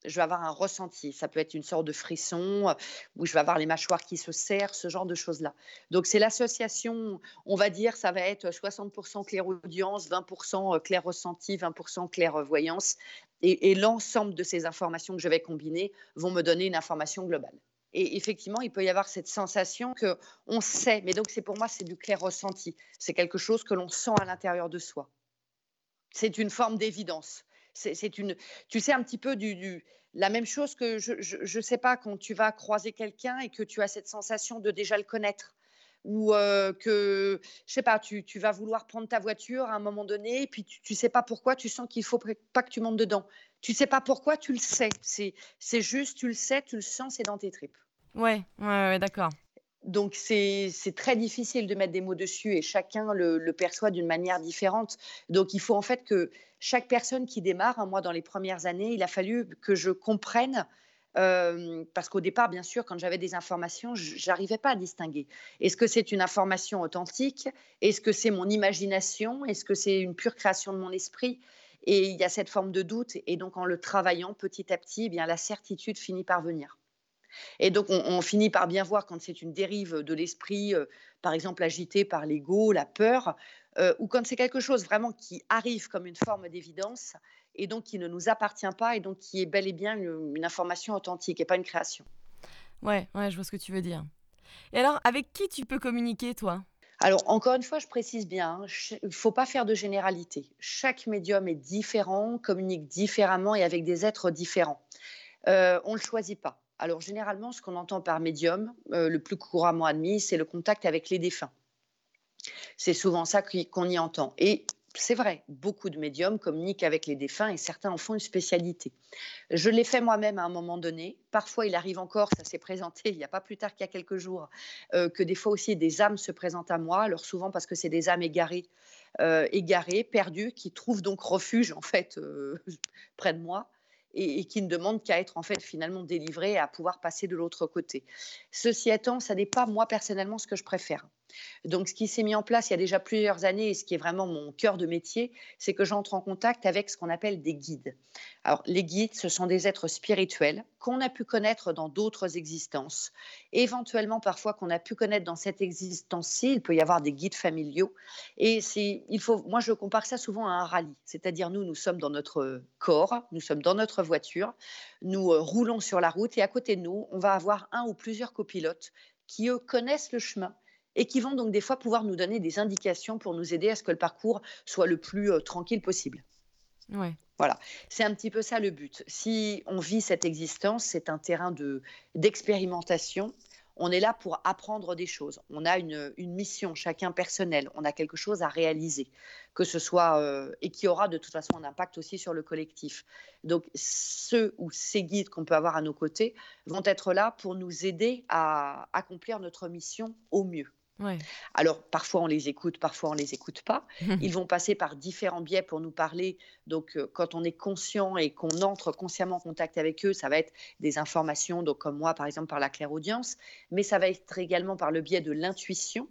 je vais avoir un ressenti. Ça peut être une sorte de frisson, euh, où je vais avoir les mâchoires qui se serrent, ce genre de choses-là. Donc c'est l'association, on va dire, ça va être 60% clair-audience, 20% clair ressenti, 20% clairvoyance. Et, et l'ensemble de ces informations que je vais combiner vont me donner une information globale. Et effectivement, il peut y avoir cette sensation que on sait, mais donc c'est pour moi c'est du clair ressenti. C'est quelque chose que l'on sent à l'intérieur de soi. C'est une forme d'évidence. C'est une, tu sais un petit peu du, la même chose que je ne sais pas quand tu vas croiser quelqu'un et que tu as cette sensation de déjà le connaître ou euh, que je sais pas, tu, tu, vas vouloir prendre ta voiture à un moment donné et puis tu, ne sais pas pourquoi, tu sens qu'il faut pas que tu montes dedans. Tu sais pas pourquoi, tu le sais. C'est juste, tu le sais, tu le sens, c'est dans tes tripes. Ouais, ouais, ouais d'accord. Donc c'est très difficile de mettre des mots dessus et chacun le, perçoit d'une manière différente. Donc il faut en fait que chaque personne qui démarre, hein, moi dans les premières années, il a fallu que je comprenne, euh, parce qu'au départ, bien sûr, quand j'avais des informations, j'arrivais pas à distinguer. Est-ce que c'est une information authentique? Est-ce que c'est mon imagination? Est-ce que c'est une pure création de mon esprit? Et il y a cette forme de doute. Et donc en le travaillant petit à petit, eh bien la certitude finit par venir. Et donc, on, finit par bien voir quand c'est une dérive de l'esprit, euh, par exemple agité par l'ego, la peur, euh, ou quand c'est quelque chose vraiment qui arrive comme une forme d'évidence et donc qui ne nous appartient pas et donc qui est bel et bien une, information authentique et pas une création. Ouais, ouais, je vois ce que tu veux dire. Et alors, avec qui tu peux communiquer, toi? Alors, encore une fois, je précise bien, hein, il ne faut pas faire de généralité. Chaque médium est différent, communique différemment et avec des êtres différents. Euh, on ne le choisit pas. Alors, généralement, ce qu'on entend par médium, euh, le plus couramment admis, c'est le contact avec les défunts. C'est souvent ça qu'on y entend. Et c'est vrai, beaucoup de médiums communiquent avec les défunts et certains en font une spécialité. Je l'ai fait moi-même à un moment donné. Parfois, il arrive encore, ça s'est présenté il n'y a pas plus tard qu'il y a quelques jours, euh, que des fois aussi des âmes se présentent à moi. Alors souvent parce que c'est des âmes égarées, euh, perdues, qui trouvent donc refuge en fait [LAUGHS] près de moi et, qui ne demandent qu'à être en fait finalement délivrées et à pouvoir passer de l'autre côté. Ceci étant, ça n'est pas moi personnellement ce que je préfère. Donc, ce qui s'est mis en place il y a déjà plusieurs années et ce qui est vraiment mon cœur de métier, c'est que j'entre en contact avec ce qu'on appelle des guides. Alors, les guides, ce sont des êtres spirituels qu'on a pu connaître dans d'autres existences, éventuellement parfois qu'on a pu connaître dans cette existence-ci. Il peut y avoir des guides familiaux. Et il faut, moi, je compare ça souvent à un rallye. C'est-à-dire, nous, nous sommes dans notre corps, nous sommes dans notre voiture, nous euh, roulons sur la route et à côté de nous, on va avoir un ou plusieurs copilotes qui, eux, connaissent le chemin et qui vont donc des fois pouvoir nous donner des indications pour nous aider à ce que le parcours soit le plus euh, tranquille possible. Ouais. Voilà, c'est un petit peu ça le but. Si on vit cette existence, c'est un terrain de d'expérimentation. On est là pour apprendre des choses. On a une, mission, chacun personnelle. On a quelque chose à réaliser, que ce soit euh, et qui aura de toute façon un impact aussi sur le collectif. Donc, ceux ou ces guides qu'on peut avoir à nos côtés vont être là pour nous aider à accomplir notre mission au mieux. Alors, parfois on les écoute, parfois on les écoute pas. [LAUGHS] Ils vont passer par différents biais pour nous parler. Donc, euh, quand on est conscient et qu'on entre consciemment en contact avec eux, ça va être des informations, donc comme moi, par exemple, par la clairaudience, mais ça va être également par le biais de l'intuition.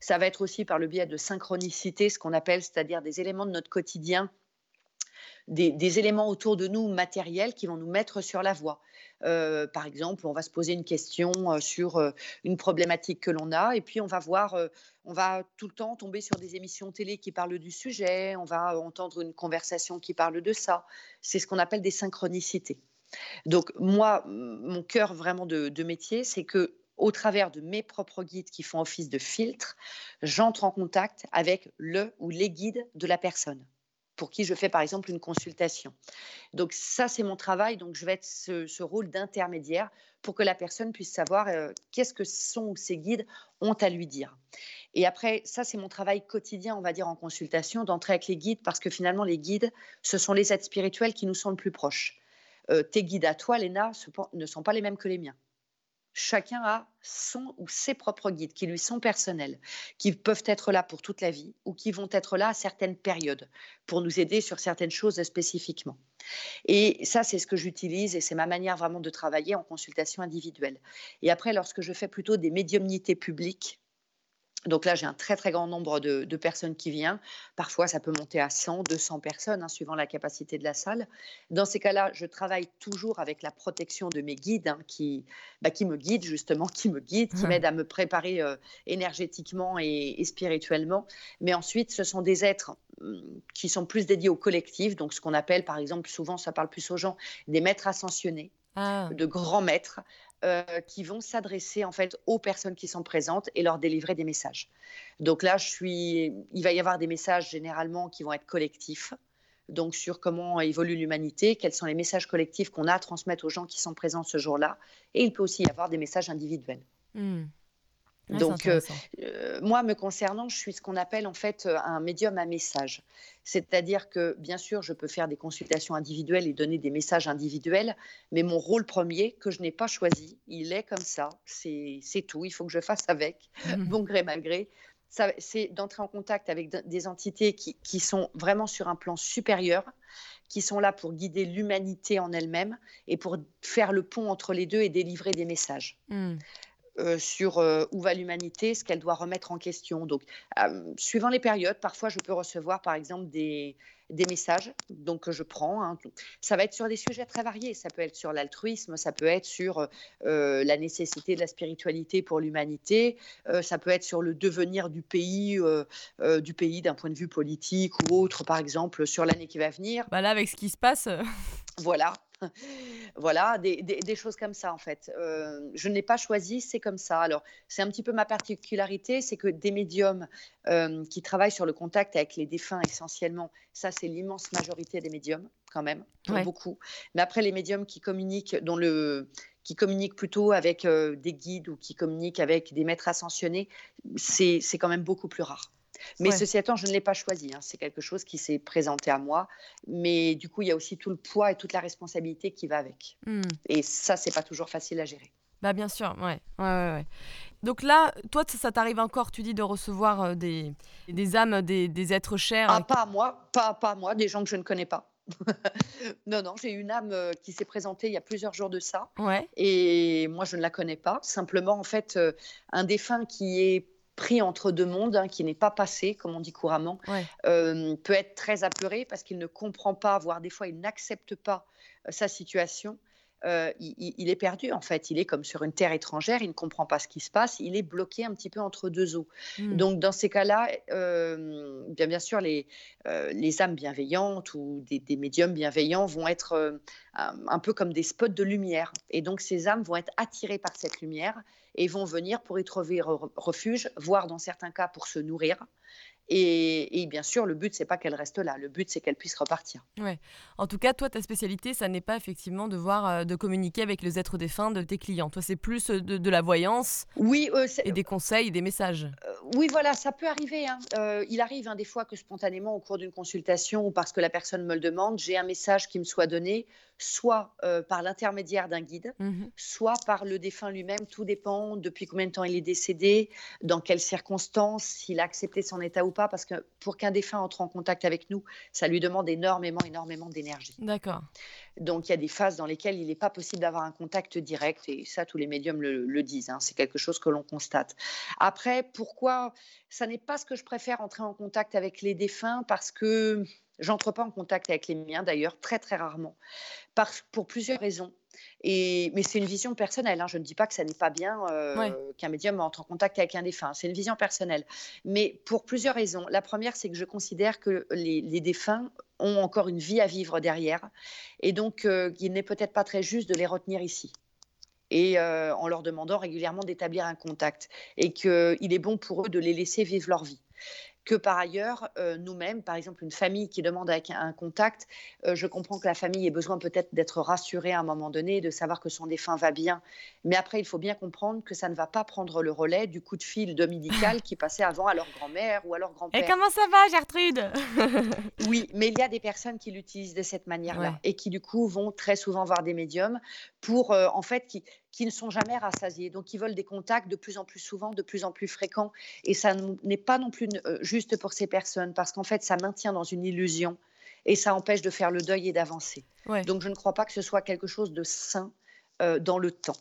Ça va être aussi par le biais de synchronicité, ce qu'on appelle, c'est-à-dire des éléments de notre quotidien des, éléments autour de nous matériels qui vont nous mettre sur la voie. Euh, par exemple, on va se poser une question euh, sur euh, une problématique que l'on a, et puis on va voir, on va tout le temps tomber sur des émissions télé qui parlent du sujet, on va entendre une conversation qui parle de ça. C'est ce qu'on appelle des synchronicités. Donc moi, mon cœur vraiment de, de métier, c'est que au travers de mes propres guides qui font office de filtre, j'entre en contact avec le ou les guides de la personne pour qui je fais par exemple une consultation. Donc ça, c'est mon travail. Donc je vais être ce, rôle d'intermédiaire pour que la personne puisse savoir euh, qu'est-ce que son ces guides ont à lui dire. Et après, ça, c'est mon travail quotidien, on va dire, en consultation, d'entrer avec les guides, parce que finalement, les guides, ce sont les êtres spirituels qui nous sont le plus proches. Euh, tes guides à toi, Léna, ne sont pas les mêmes que les miens chacun a son ou ses propres guides qui lui sont personnels, qui peuvent être là pour toute la vie ou qui vont être là à certaines périodes pour nous aider sur certaines choses spécifiquement. Et ça, c'est ce que j'utilise et c'est ma manière vraiment de travailler en consultation individuelle. Et après, lorsque je fais plutôt des médiumnités publiques, donc là, j'ai un très très grand nombre de, personnes qui viennent. Parfois, ça peut monter à 100, 200 personnes, hein, suivant la capacité de la salle. Dans ces cas-là, je travaille toujours avec la protection de mes guides, hein, qui, bah, qui me guident justement, qui me guident, qui m'aident à me préparer euh, énergétiquement et, spirituellement. Mais ensuite, ce sont des êtres hum, qui sont plus dédiés au collectif, donc ce qu'on appelle, par exemple, souvent, ça parle plus aux gens, des maîtres ascensionnés. Ah. de grands maîtres euh, qui vont s'adresser en fait aux personnes qui sont présentes et leur délivrer des messages. Donc là, je suis, il va y avoir des messages généralement qui vont être collectifs. Donc sur comment évolue l'humanité, quels sont les messages collectifs qu'on a à transmettre aux gens qui sont présents ce jour-là, et il peut aussi y avoir des messages individuels. Hmm. Donc, euh, euh, moi, me concernant, je suis ce qu'on appelle en fait euh, un médium à message. C'est-à-dire que, bien sûr, je peux faire des consultations individuelles et donner des messages individuels, mais mon rôle premier, que je n'ai pas choisi, il est comme ça. C'est tout. Il faut que je fasse avec, bon gré, mal gré. C'est d'entrer en contact avec des entités qui, qui, sont vraiment sur un plan supérieur, qui sont là pour guider l'humanité en elle-même et pour faire le pont entre les deux et délivrer des messages. Mmh. Euh, sur euh, où va l'humanité, ce qu'elle doit remettre en question. Donc, euh, suivant les périodes, parfois je peux recevoir par exemple des, des messages donc, que je prends. Hein. Ça va être sur des sujets très variés. Ça peut être sur l'altruisme, ça peut être sur la nécessité de la spiritualité pour l'humanité, ça peut être sur le devenir du pays, du pays d'un point de vue politique ou autre, par exemple, sur l'année qui va venir. Bah là, avec ce qui se passe. Voilà, [LAUGHS] Voilà, des des des choses comme ça, en fait. Heu, je ne l'ai pas choisi, c'est comme ça. Alors, c'est un petit peu ma particularité, c'est que des médiums, hem, qui travaillent sur le contact avec les défunts essentiellement, ça, c'est l'immense majorité des médiums, quand même, pour Ouais, beaucoup. Mais après les médiums qui communiquent dont le qui communiquent plutôt avec, heu, des guides ou qui communiquent avec des maîtres ascensionnés, c'est quand même beaucoup plus rare. Mais ouais. ceci étant, je ne l'ai pas choisi, hein, c'est quelque chose qui s'est présenté à moi, mais du coup, il y a aussi tout le poids et toute la responsabilité qui va avec Mmh. et ça, c'est pas toujours facile à gérer. Bah, bien sûr, ouais. Ouais, ouais, ouais. Donc là, toi, ça ça t'arrive encore, tu dis, de recevoir, heu, des des âmes, des des êtres chers, Ah, heu pas à moi, pas pas à moi, des gens que je ne connais pas. [LAUGHS] Non, non, j'ai une âme, heu, qui s'est présentée il y a plusieurs jours de ça ouais, et moi, je ne la connais pas. Simplement, en fait, un défunt qui est pris entre 2 mondes, hein, qui n'est pas passé, comme on dit couramment, ouais. hem, peut être très apeuré parce qu'il ne comprend pas, voire des fois il n'accepte pas, heu, sa situation. Heu, il est perdu en fait, il est comme sur une terre étrangère, il ne comprend pas ce qui se passe, il est bloqué un petit peu entre 2 eaux. Mmh. Donc dans ces cas-là, bien bien sûr les, les âmes bienveillantes ou des des médiums bienveillants vont être, un peu comme des spots de lumière et donc ces âmes vont être attirées par cette lumière et vont venir pour y trouver re refuge, voire dans certains cas pour se nourrir et et bien sûr, le but, c'est pas qu'elle reste là. Le but, c'est qu'elle puisse repartir. Ouais. En tout cas, toi, ta spécialité, ça n'est pas effectivement de voir, heu, de communiquer avec les êtres défunts de tes clients. Toi, c'est plus, heu, de de la voyance Oui, c'est et des conseils, des messages? Oui, voilà, ça peut arriver, hein. Il arrive, hein, des fois que spontanément, au cours d'une consultation ou parce que la personne me le demande, j'ai un message qui me soit donné, soit, heu, par l'intermédiaire d'un guide, Mmh soit par le défunt lui-même. Tout dépend depuis combien de temps il est décédé, dans quelles circonstances, s'il a accepté son état ou pas. Parce que pour qu'un défunt entre en contact avec nous, ça lui demande énormément, énormément d'énergie. D'accord. Donc il y a des phases dans lesquelles il n'est pas possible d'avoir un contact direct et ça, tous les médiums le, le disent. hein, c'est quelque chose que l'on constate. Après, pourquoi ça n'est pas ce que je préfère entrer en contact avec les défunts parce que j'entre pas en contact avec les miens d'ailleurs très très rarement par- pour plusieurs raisons. Et, mais c'est une vision personnelle. hein, Je ne dis pas que ça n'est pas bien Ouais. euh, qu'un médium entre en contact avec un défunt. C'est une vision personnelle. Mais pour plusieurs raisons. La première, c'est que je considère que les, les défunts ont encore une vie à vivre derrière et donc, heu, il n'est peut-être pas très juste de les retenir ici et heu, en leur demandant régulièrement d'établir un contact et qu'il est bon pour eux de les laisser vivre leur vie. Que par ailleurs, heu, nous-mêmes, par exemple, une famille qui demande avec un contact, heu, je comprends que la famille ait besoin peut-être d'être rassurée à un moment donné, de savoir que son défunt va bien. Mais après, il faut bien comprendre que ça ne va pas prendre le relais du coup de fil dominical [LAUGHS] qui passait avant à leur grand-mère ou à leur «Et grand-père. comment ça va Gertrude?» [LAUGHS] Oui, mais il y a des personnes qui l'utilisent de cette Ouais. manière-là et qui, du coup, vont très souvent voir des médiums pour, heu, en fait, qui qui ne sont jamais rassasiés. Donc ils veulent des contacts de plus en plus souvent, de plus en plus fréquents et ça n'est pas non plus heu, juste pour ces personnes parce qu'en fait, ça maintient dans une illusion et ça empêche de faire le deuil et d'avancer. Ouais. Donc je ne crois pas que ce soit quelque chose de sain, heu, dans le temps.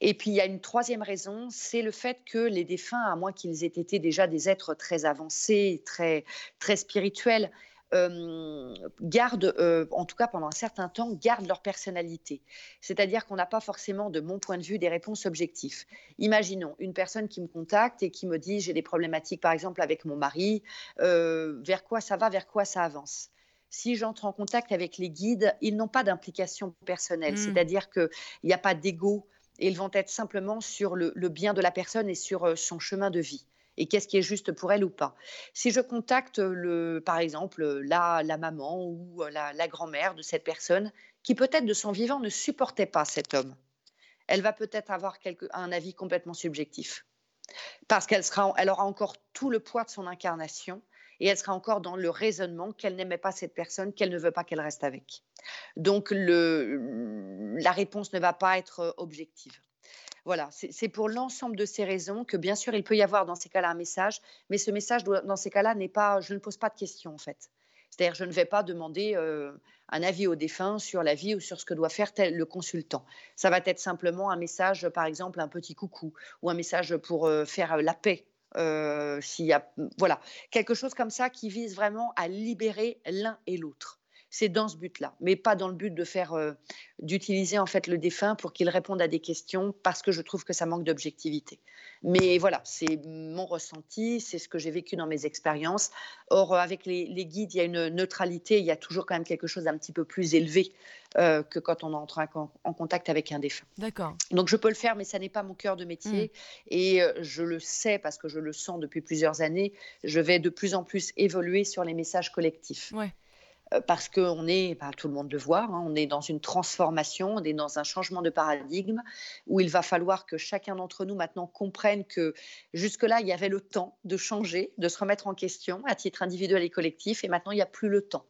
Et puis il y a une troisième raison, c'est le fait que les défunts, à moins qu'ils aient été déjà des êtres très avancés, très très spirituels, hem, gardent, heu, en tout cas pendant un certain temps, gardent leur personnalité. C'est-à-dire qu'on n'a pas forcément, de mon point de vue, des réponses objectives. Imaginons une personne qui me contacte et qui me dit: «J'ai des problématiques, par exemple, avec mon mari, heu, vers quoi ça va, vers quoi ça avance?» si j'entre en contact avec les guides, ils n'ont pas d'implication personnelle, Mmh. c'est-à-dire qu'il n'y a pas d'ego, et ils vont être simplement sur le, le bien de la personne et sur euh, son chemin de vie. Et qu'est-ce qui est juste pour elle ou pas. Si je contacte, le, par exemple, la, la maman ou la, la grand-mère de cette personne, qui peut-être de son vivant ne supportait pas cet homme, elle va peut-être avoir un avis complètement subjectif. Parce qu'elle aura encore tout le poids de son incarnation et elle sera encore dans le raisonnement qu'elle n'aimait pas cette personne, qu'elle ne veut pas qu'elle reste avec. Donc la réponse ne va pas être objective. Voilà, c'est pour l'ensemble de ces raisons que bien sûr il peut y avoir dans ces cas-là un message, mais ce message dans ces cas-là n'est pas, je ne pose pas de questions en fait. C'est-à-dire je ne vais pas demander euh, un avis au défunt sur la vie ou sur ce que doit faire tel, le consultant. Ça va être simplement un message, par exemple un petit coucou ou un message pour euh, faire la paix. euh, s'il y a, voilà, quelque chose comme ça qui vise vraiment à libérer l'un et l'autre. C'est dans ce but-là, mais pas dans le but de faire, euh, d'utiliser en fait le défunt pour qu'il réponde à des questions parce que je trouve que ça manque d'objectivité. Mais voilà, c'est mon ressenti, c'est ce que j'ai vécu dans mes expériences. Or, euh, avec les, guides, il y a une neutralité, il y a toujours quand même quelque chose d'un petit peu plus élevé euh, que quand on entre en, contact avec un défunt. D'accord. Donc je peux le faire, mais ça n'est pas mon cœur de métier. Mmh. Et je le sais parce que je le sens depuis plusieurs années. Je vais de plus en plus évoluer sur les messages collectifs. Ouais. Euh, parce qu'on est, bah, tout le monde le voit, hein, on est dans une transformation, on est dans un changement de paradigme où il va falloir que chacun d'entre nous maintenant comprenne que jusque-là, il y avait le temps de changer, de se remettre en question à titre individuel et collectif, et maintenant, il n'y a plus le temps.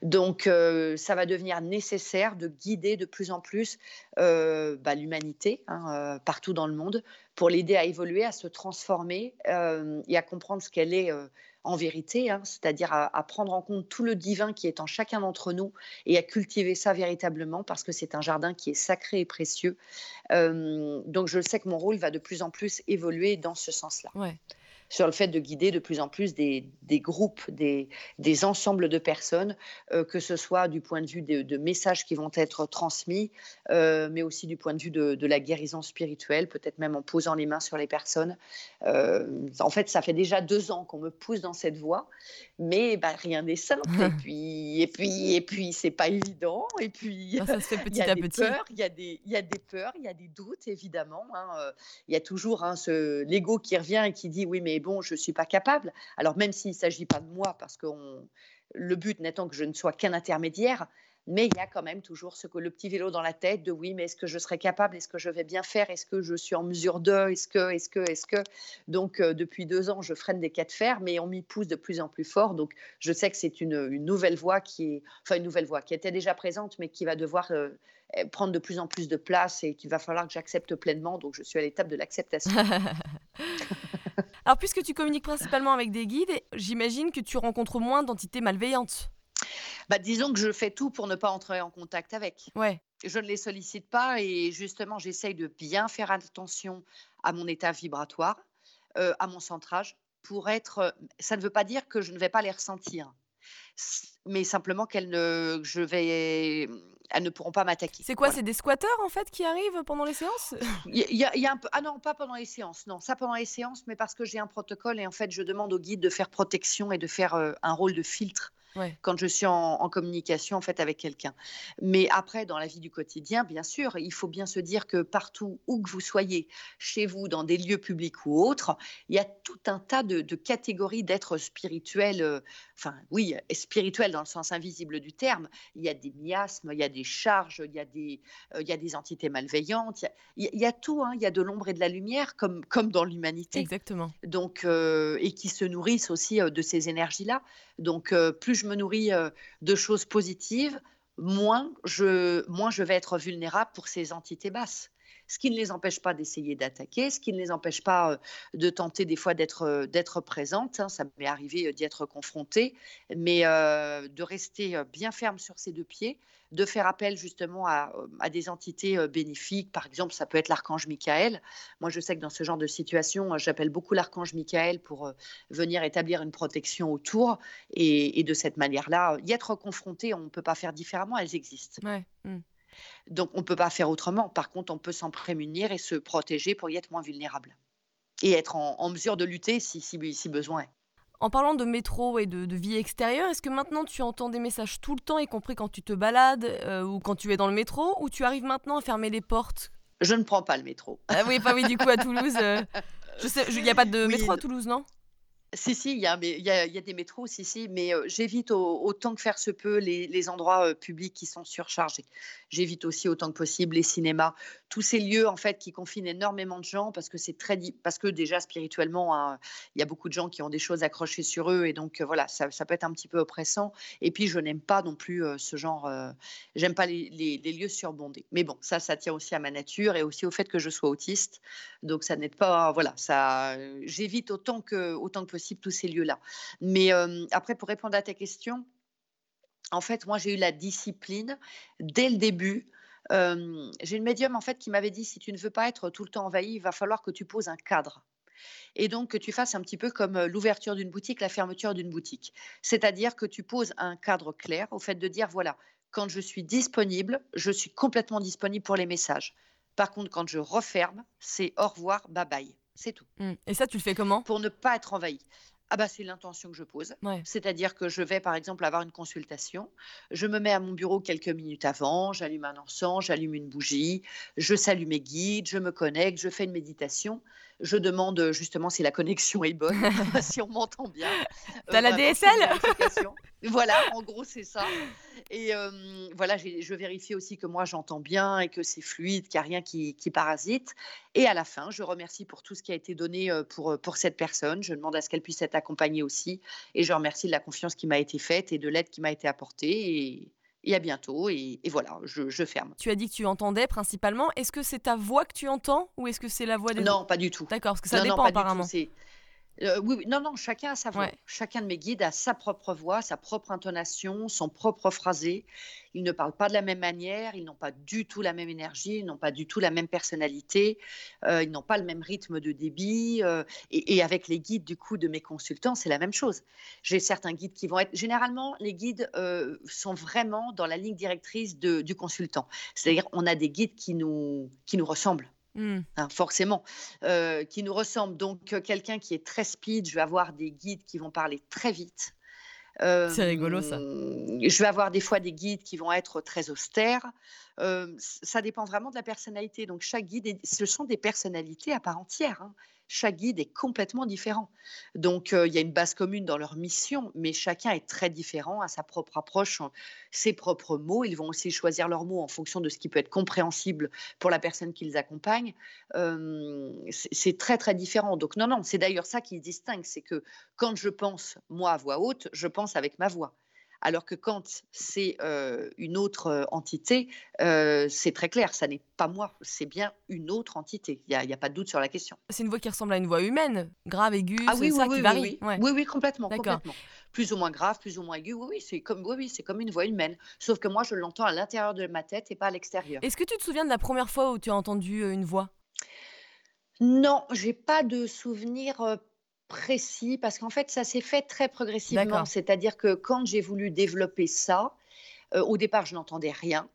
Donc, euh, ça va devenir nécessaire de guider de plus en plus euh, bah, l'humanité hein, partout dans le monde pour l'aider à évoluer, à se transformer et à comprendre ce qu'elle est en vérité, hein, c'est-à-dire à, prendre en compte tout le divin qui est en chacun d'entre nous et à cultiver ça véritablement parce que c'est un jardin qui est sacré et précieux. donc je sais que mon rôle va de plus en plus évoluer dans ce sens-là sur le fait de guider de plus en plus des, groupes, des, ensembles de personnes, euh, que ce soit du point de vue de, messages qui vont être transmis, euh, mais aussi du point de vue de, la guérison spirituelle, peut-être même en posant les mains sur les personnes. Euh, en fait, ça fait déjà deux ans qu'on me pousse dans cette voie, mais bah, rien n'est simple. et puis, et puis, et puis, c'est pas évident. Et puis, [LAUGHS] ça se fait petit à petit. Il y a des, il y a des peurs, il y a des doutes, évidemment. Hein, il y a toujours hein, ce l'ego qui revient et qui dit oui, mais bon, je ne suis pas capable. Alors même s'il ne s'agit pas de moi, parce que le but n'étant que je ne sois qu'un intermédiaire, mais il y a quand même toujours ce que le petit vélo dans la tête de oui, mais est-ce que je serai capable? Est-ce que je vais bien faire? Est-ce que je suis en mesure de? Est-ce que, est-ce que, est-ce que? Donc euh, depuis deux ans, je freine des cas de fer, mais on m'y pousse de plus en plus fort. Donc je sais que c'est une, nouvelle voie qui est, enfin une nouvelle voie qui était déjà présente, mais qui va devoir euh, prendre de plus en plus de place et qu'il va falloir que j'accepte pleinement. Donc je suis à l'étape de l'acceptation. [LAUGHS] [LAUGHS] Alors, puisque tu communiques principalement avec des guides, j'imagine que tu rencontres moins d'entités malveillantes. Bah, disons que je fais tout pour ne pas entrer en contact avec. Ouais. Je ne les sollicite pas et justement, j'essaye de bien faire attention à mon état vibratoire, euh, à mon centrage, pour être. Ça ne veut pas dire que je ne vais pas les ressentir mais simplement qu'elles ne, je vais, elles ne pourront pas m'attaquer. C'est quoi C'est des squatteurs en fait qui arrivent pendant les séances? Il y, a, un peu, ah non, pas pendant les séances, non, ça pendant les séances, mais parce que j'ai un protocole et en fait je demande au guide de faire protection et de faire euh, un rôle de filtre quand je suis en, communication en fait avec quelqu'un. Mais après, dans la vie du quotidien, bien sûr, il faut bien se dire que partout où que vous soyez, chez vous, dans des lieux publics ou autres, il y a tout un tas de, catégories d'êtres spirituels. Euh, enfin, oui, spirituels dans le sens invisible du terme. Il y a des miasmes, il y a des charges, il y a des, euh, il y a des entités malveillantes. Il y a, tout. Hein, il y a de l'ombre et de la lumière, comme comme dans l'humanité. Exactement. Donc, euh, et qui se nourrissent aussi de ces énergies-là. Donc, plus je me nourris de choses positives, moins je, moins je vais être vulnérable pour ces entités basses. Ce qui ne les empêche pas d'essayer d'attaquer, ce qui ne les empêche pas de tenter des fois d'être d'être présente. Hein, ça m'est arrivé d'y être confrontée, mais de rester bien ferme sur ses deux pieds de faire appel justement à, des entités euh, bénéfiques. Par exemple, ça peut être l'archange Michael. Moi, je sais que dans ce genre de situation, euh, j'appelle beaucoup l'archange Michael pour euh, venir établir une protection autour. Et, de cette manière-là, y être confronté, on ne peut pas faire différemment, elles existent. Mmh. Donc, on ne peut pas faire autrement. Par contre, on peut s'en prémunir et se protéger pour y être moins vulnérable. Et être en, mesure de lutter si, si, si besoin est. En parlant de métro et de, vie extérieure, est-ce que maintenant tu entends des messages tout le temps, y compris quand tu te balades euh, ou quand tu es dans le métro, ou tu arrives maintenant à fermer les portes? Je ne prends pas le métro. Ah oui, pas oui, du coup à [LAUGHS] Toulouse. Euh, je sais, il n'y a pas de métro à Toulouse, non? Si, si, il y a, des métros, si, si, mais j'évite autant que faire se peut les, endroits publics qui sont surchargés. J'évite aussi autant que possible les cinémas, tous ces lieux en fait qui confinent énormément de gens parce que c'est très, parce que déjà spirituellement, hein, il y a beaucoup de gens qui ont des choses accrochées sur eux et donc voilà, ça, peut être un petit peu oppressant. Et puis je n'aime pas non plus ce genre, j'aime pas les, les, lieux surbondés. Mais bon, ça, ça tient aussi à ma nature et aussi au fait que je sois autiste, donc ça n'aide pas, voilà, ça, j'évite autant que autant que possible tous ces lieux-là. Mais après, pour répondre à ta question, en fait, moi, j'ai eu la discipline dès le début. j'ai une médium en fait qui m'avait dit si tu ne veux pas être tout le temps envahi, il va falloir que tu poses un cadre. et donc que tu fasses un petit peu comme euh, l'ouverture d'une boutique, la fermeture d'une boutique. C'est-à-dire que tu poses un cadre clair au fait de dire, voilà, quand je suis disponible, je suis complètement disponible pour les messages. Par contre, quand je referme, c'est au revoir, bye bye. C'est tout. Mmh. Et ça, tu le fais comment? Pour ne pas être envahi. Ah bah c'est l'intention que je pose. C'est-à-dire que je vais par exemple avoir une consultation, je me mets à mon bureau quelques minutes avant, j'allume un encens, j'allume une bougie, je salue mes guides, je me connecte, je fais une méditation je demande justement si la connexion est bonne, [LAUGHS] [LAUGHS] si on m'entend bien. T'as as la DSL [LAUGHS] Voilà, en gros, c'est ça. Et voilà, je vérifie aussi que moi, j'entends bien et que c'est fluide, qu'il n'y a rien qui, parasite. Et à la fin, je remercie pour tout ce qui a été donné pour, pour cette personne. Je demande à ce qu'elle puisse être accompagnée aussi. Et je remercie de la confiance qui m'a été faite et de l'aide qui m'a été apportée. Et, et à bientôt. Et, voilà, je, ferme. Tu as dit que tu entendais principalement. Est-ce que c'est ta voix que tu entends ou est-ce que c'est la voix des Non, pas du tout. D'accord, parce que ça dépend apparemment. Euh, oui, non, non, chacun a sa voix. Chacun de mes guides a sa propre voix, sa propre intonation, son propre phrasé. Ils ne parlent pas de la même manière, ils n'ont pas du tout la même énergie, ils n'ont pas du tout la même personnalité, euh, ils n'ont pas le même rythme de débit. Euh, et, avec les guides du coup de mes consultants, c'est la même chose. J'ai certains guides qui vont être. Généralement, les guides sont vraiment dans la ligne directrice du consultant. C'est-à-dire, on a des guides qui nous, qui nous ressemblent. Mmh. Hein, forcément, euh, qui nous ressemble. Donc, euh, quelqu'un qui est très speed, je vais avoir des guides qui vont parler très vite. C'est rigolo ça. Je vais avoir des fois des guides qui vont être très austères. ça dépend vraiment de la personnalité. Donc chaque guide, ce sont des personnalités à part entière. Hein chaque guide est complètement différent. Donc, il y a une base commune dans leur mission, mais chacun est très différent à sa propre approche, ses propres mots. Ils vont aussi choisir leurs mots en fonction de ce qui peut être compréhensible pour la personne qu'ils accompagnent. c'est très, très différent. Donc, non, non, c'est d'ailleurs ça qui distingue, c'est que quand je pense, moi, à voix haute, je pense avec ma voix. Alors que quand c'est une autre entité, c'est très clair, ça n'est pas moi, c'est bien une autre entité. Il n'y a, pas de doute sur la question. C'est une voix qui ressemble à une voix humaine, grave, aiguë, ah, oui, ça oui, qui varie. Oui, oui. oui, complètement, complètement. Plus ou moins grave, plus ou moins aiguë, oui, oui, c'est comme, oui, c'est comme une voix humaine. Sauf que moi, je l'entends à l'intérieur de ma tête et pas à l'extérieur. Est-ce que tu te souviens de la première fois où tu as entendu une voix? Non, j'ai pas de souvenir précis parce qu'en fait, ça s'est fait très progressivement. C'est-à-dire que quand j'ai voulu développer ça, euh, au départ, je n'entendais rien.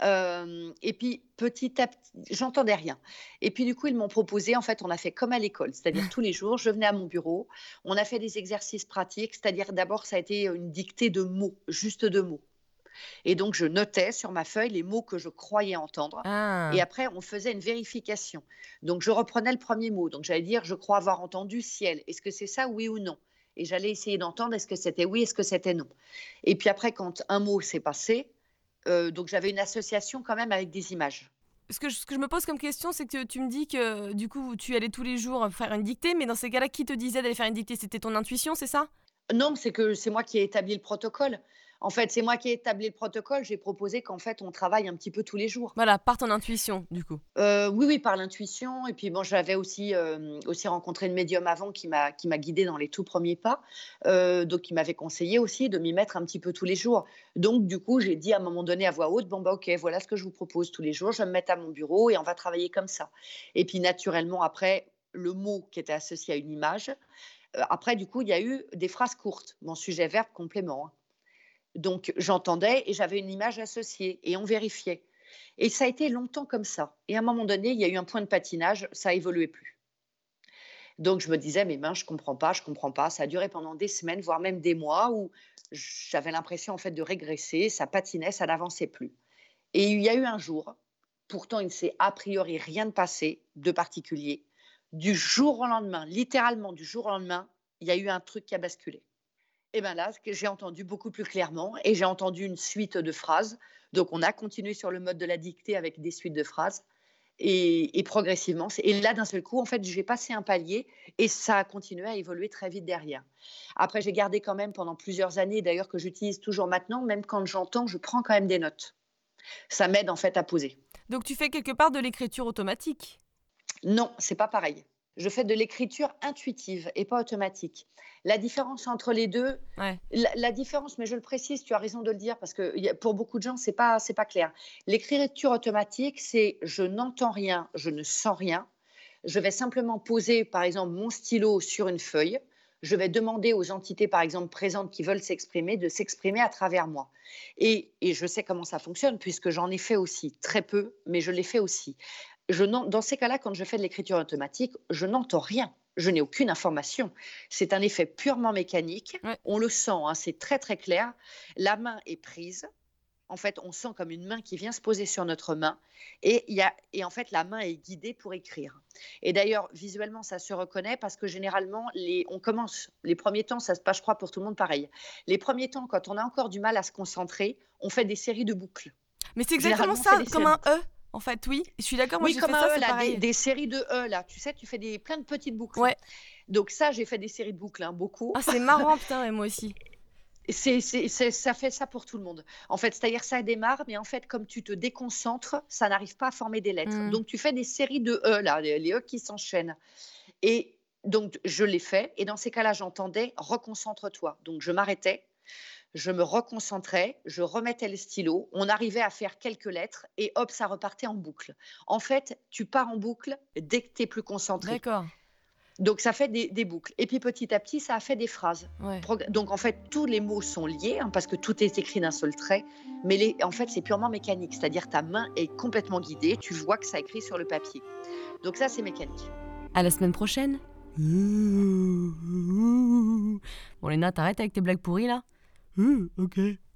Euh, et puis petit à petit, j'entendais rien. Et puis du coup, ils m'ont proposé, en fait, on a fait comme à l'école, c'est-à-dire [LAUGHS] tous les jours, je venais à mon bureau, on a fait des exercices pratiques, c'est-à-dire d'abord, ça a été une dictée de mots, juste de mots. Et donc, je notais sur ma feuille les mots que je croyais entendre. Ah. Et après, on faisait une vérification. Donc, je reprenais le premier mot. Donc, j'allais dire, je crois avoir entendu ciel. Est-ce que c'est ça, oui ou non? Et j'allais essayer d'entendre, est-ce que c'était oui, est-ce que c'était non? Et puis après, quand un mot s'est passé, euh, donc j'avais une association quand même avec des images. Ce que, je, ce que je me pose comme question, c'est que tu me dis que du coup, tu allais tous les jours faire une dictée, mais dans ces cas-là, qui te disait d'aller faire une dictée? C'était ton intuition, c'est ça? Non, c'est que c'est moi qui ai établi le protocole. En fait, c'est moi qui ai établi le protocole. J'ai proposé qu'en fait, on travaille un petit peu tous les jours. Voilà, par ton intuition, du coup. Euh, oui, oui, par l'intuition. Et puis, bon, j'avais aussi, euh, aussi rencontré une médium avant qui m'a guidée dans les tout premiers pas. Euh, donc, il m'avait conseillé aussi de m'y mettre un petit peu tous les jours. Donc, du coup, j'ai dit à un moment donné à voix haute, bon, bah, ok, voilà ce que je vous propose tous les jours. Je vais me mettre à mon bureau et on va travailler comme ça. Et puis, naturellement, après, le mot qui était associé à une image. Après, du coup, il y a eu des phrases courtes. Mon sujet verbe complément. Donc j'entendais et j'avais une image associée et on vérifiait. Et ça a été longtemps comme ça. Et à un moment donné, il y a eu un point de patinage, ça a évolué plus. Donc je me disais, mais mince, je comprends pas, je comprends pas. Ça a duré pendant des semaines, voire même des mois, où j'avais l'impression en fait de régresser, ça patinait, ça n'avançait plus. Et il y a eu un jour, pourtant il ne s'est a priori rien de passé de particulier. Du jour au lendemain, littéralement du jour au lendemain, il y a eu un truc qui a basculé. Et bien là, j'ai entendu beaucoup plus clairement et j'ai entendu une suite de phrases. Donc on a continué sur le mode de la dictée avec des suites de phrases et, progressivement. Et là, d'un seul coup, en fait, j'ai passé un palier et ça a continué à évoluer très vite derrière. Après, j'ai gardé quand même pendant plusieurs années, d'ailleurs que j'utilise toujours maintenant, même quand j'entends, je prends quand même des notes. Ça m'aide en fait à poser. Donc tu fais quelque part de l'écriture automatique? Non, c'est pas pareil. Je fais de l'écriture intuitive et pas automatique. La différence entre les deux, la, différence, mais je le précise, tu as raison de le dire parce que pour beaucoup de gens, c'est pas c'est pas clair. L'écriture automatique, c'est je n'entends rien, je ne sens rien, Je vais simplement poser, par exemple, mon stylo sur une feuille. Je vais demander aux entités, par exemple, présentes qui veulent s'exprimer, de s'exprimer à travers moi. Et, et, je sais comment ça fonctionne, puisque j'en ai fait aussi, très peu, mais je l'ai fait aussi. Je dans ces cas-là, quand je fais de l'écriture automatique, je n'entends rien je n'ai aucune information. C'est un effet purement mécanique. On le sent, hein, c'est très très clair. La main est prise, en fait, on sent comme une main qui vient se poser sur notre main et, y a, et en fait, la main est guidée pour écrire. Et d'ailleurs, visuellement, ça se reconnaît parce que généralement, les, on commence, les premiers temps, ça se passe, je crois, pour tout le monde pareil. Les premiers temps, quand on a encore du mal à se concentrer, on fait des séries de boucles. Mais c'est exactement ça, comme un E. En fait, oui, je suis d'accord. Moi, oui, comme un E, là, des, séries de E, là. Tu sais, tu fais des, plein de petites boucles. Ouais. Donc ça, j'ai fait des séries de boucles, hein, beaucoup. Ah, c'est marrant, putain, et moi aussi. C'est, ça fait ça pour tout le monde. En fait, c'est-à-dire ça démarre, mais en fait, comme tu te déconcentres, ça n'arrive pas à former des lettres. Mm. Donc, tu fais des séries de E, là, les, E qui s'enchaînent. Et donc, je l'ai fait. Et dans ces cas-là, j'entendais reconcentre-toi. Donc, je m'arrêtais, je me reconcentrais, je remettais le stylo. On arrivait à faire quelques lettres et hop, ça repartait en boucle. En fait, tu pars en boucle dès que tu es plus concentré. D'accord. Donc ça fait des, boucles. Et puis petit à petit, ça a fait des phrases. Donc en fait, tous les mots sont liés hein, parce que tout est écrit d'un seul trait. Mais les, en fait, c'est purement mécanique. C'est-à-dire ta main est complètement guidée. Tu vois que ça écrit sur le papier. Donc ça, c'est mécanique. À la semaine prochaine. Bon, Léna, t'arrêtes avec tes blagues pourries là? Ok.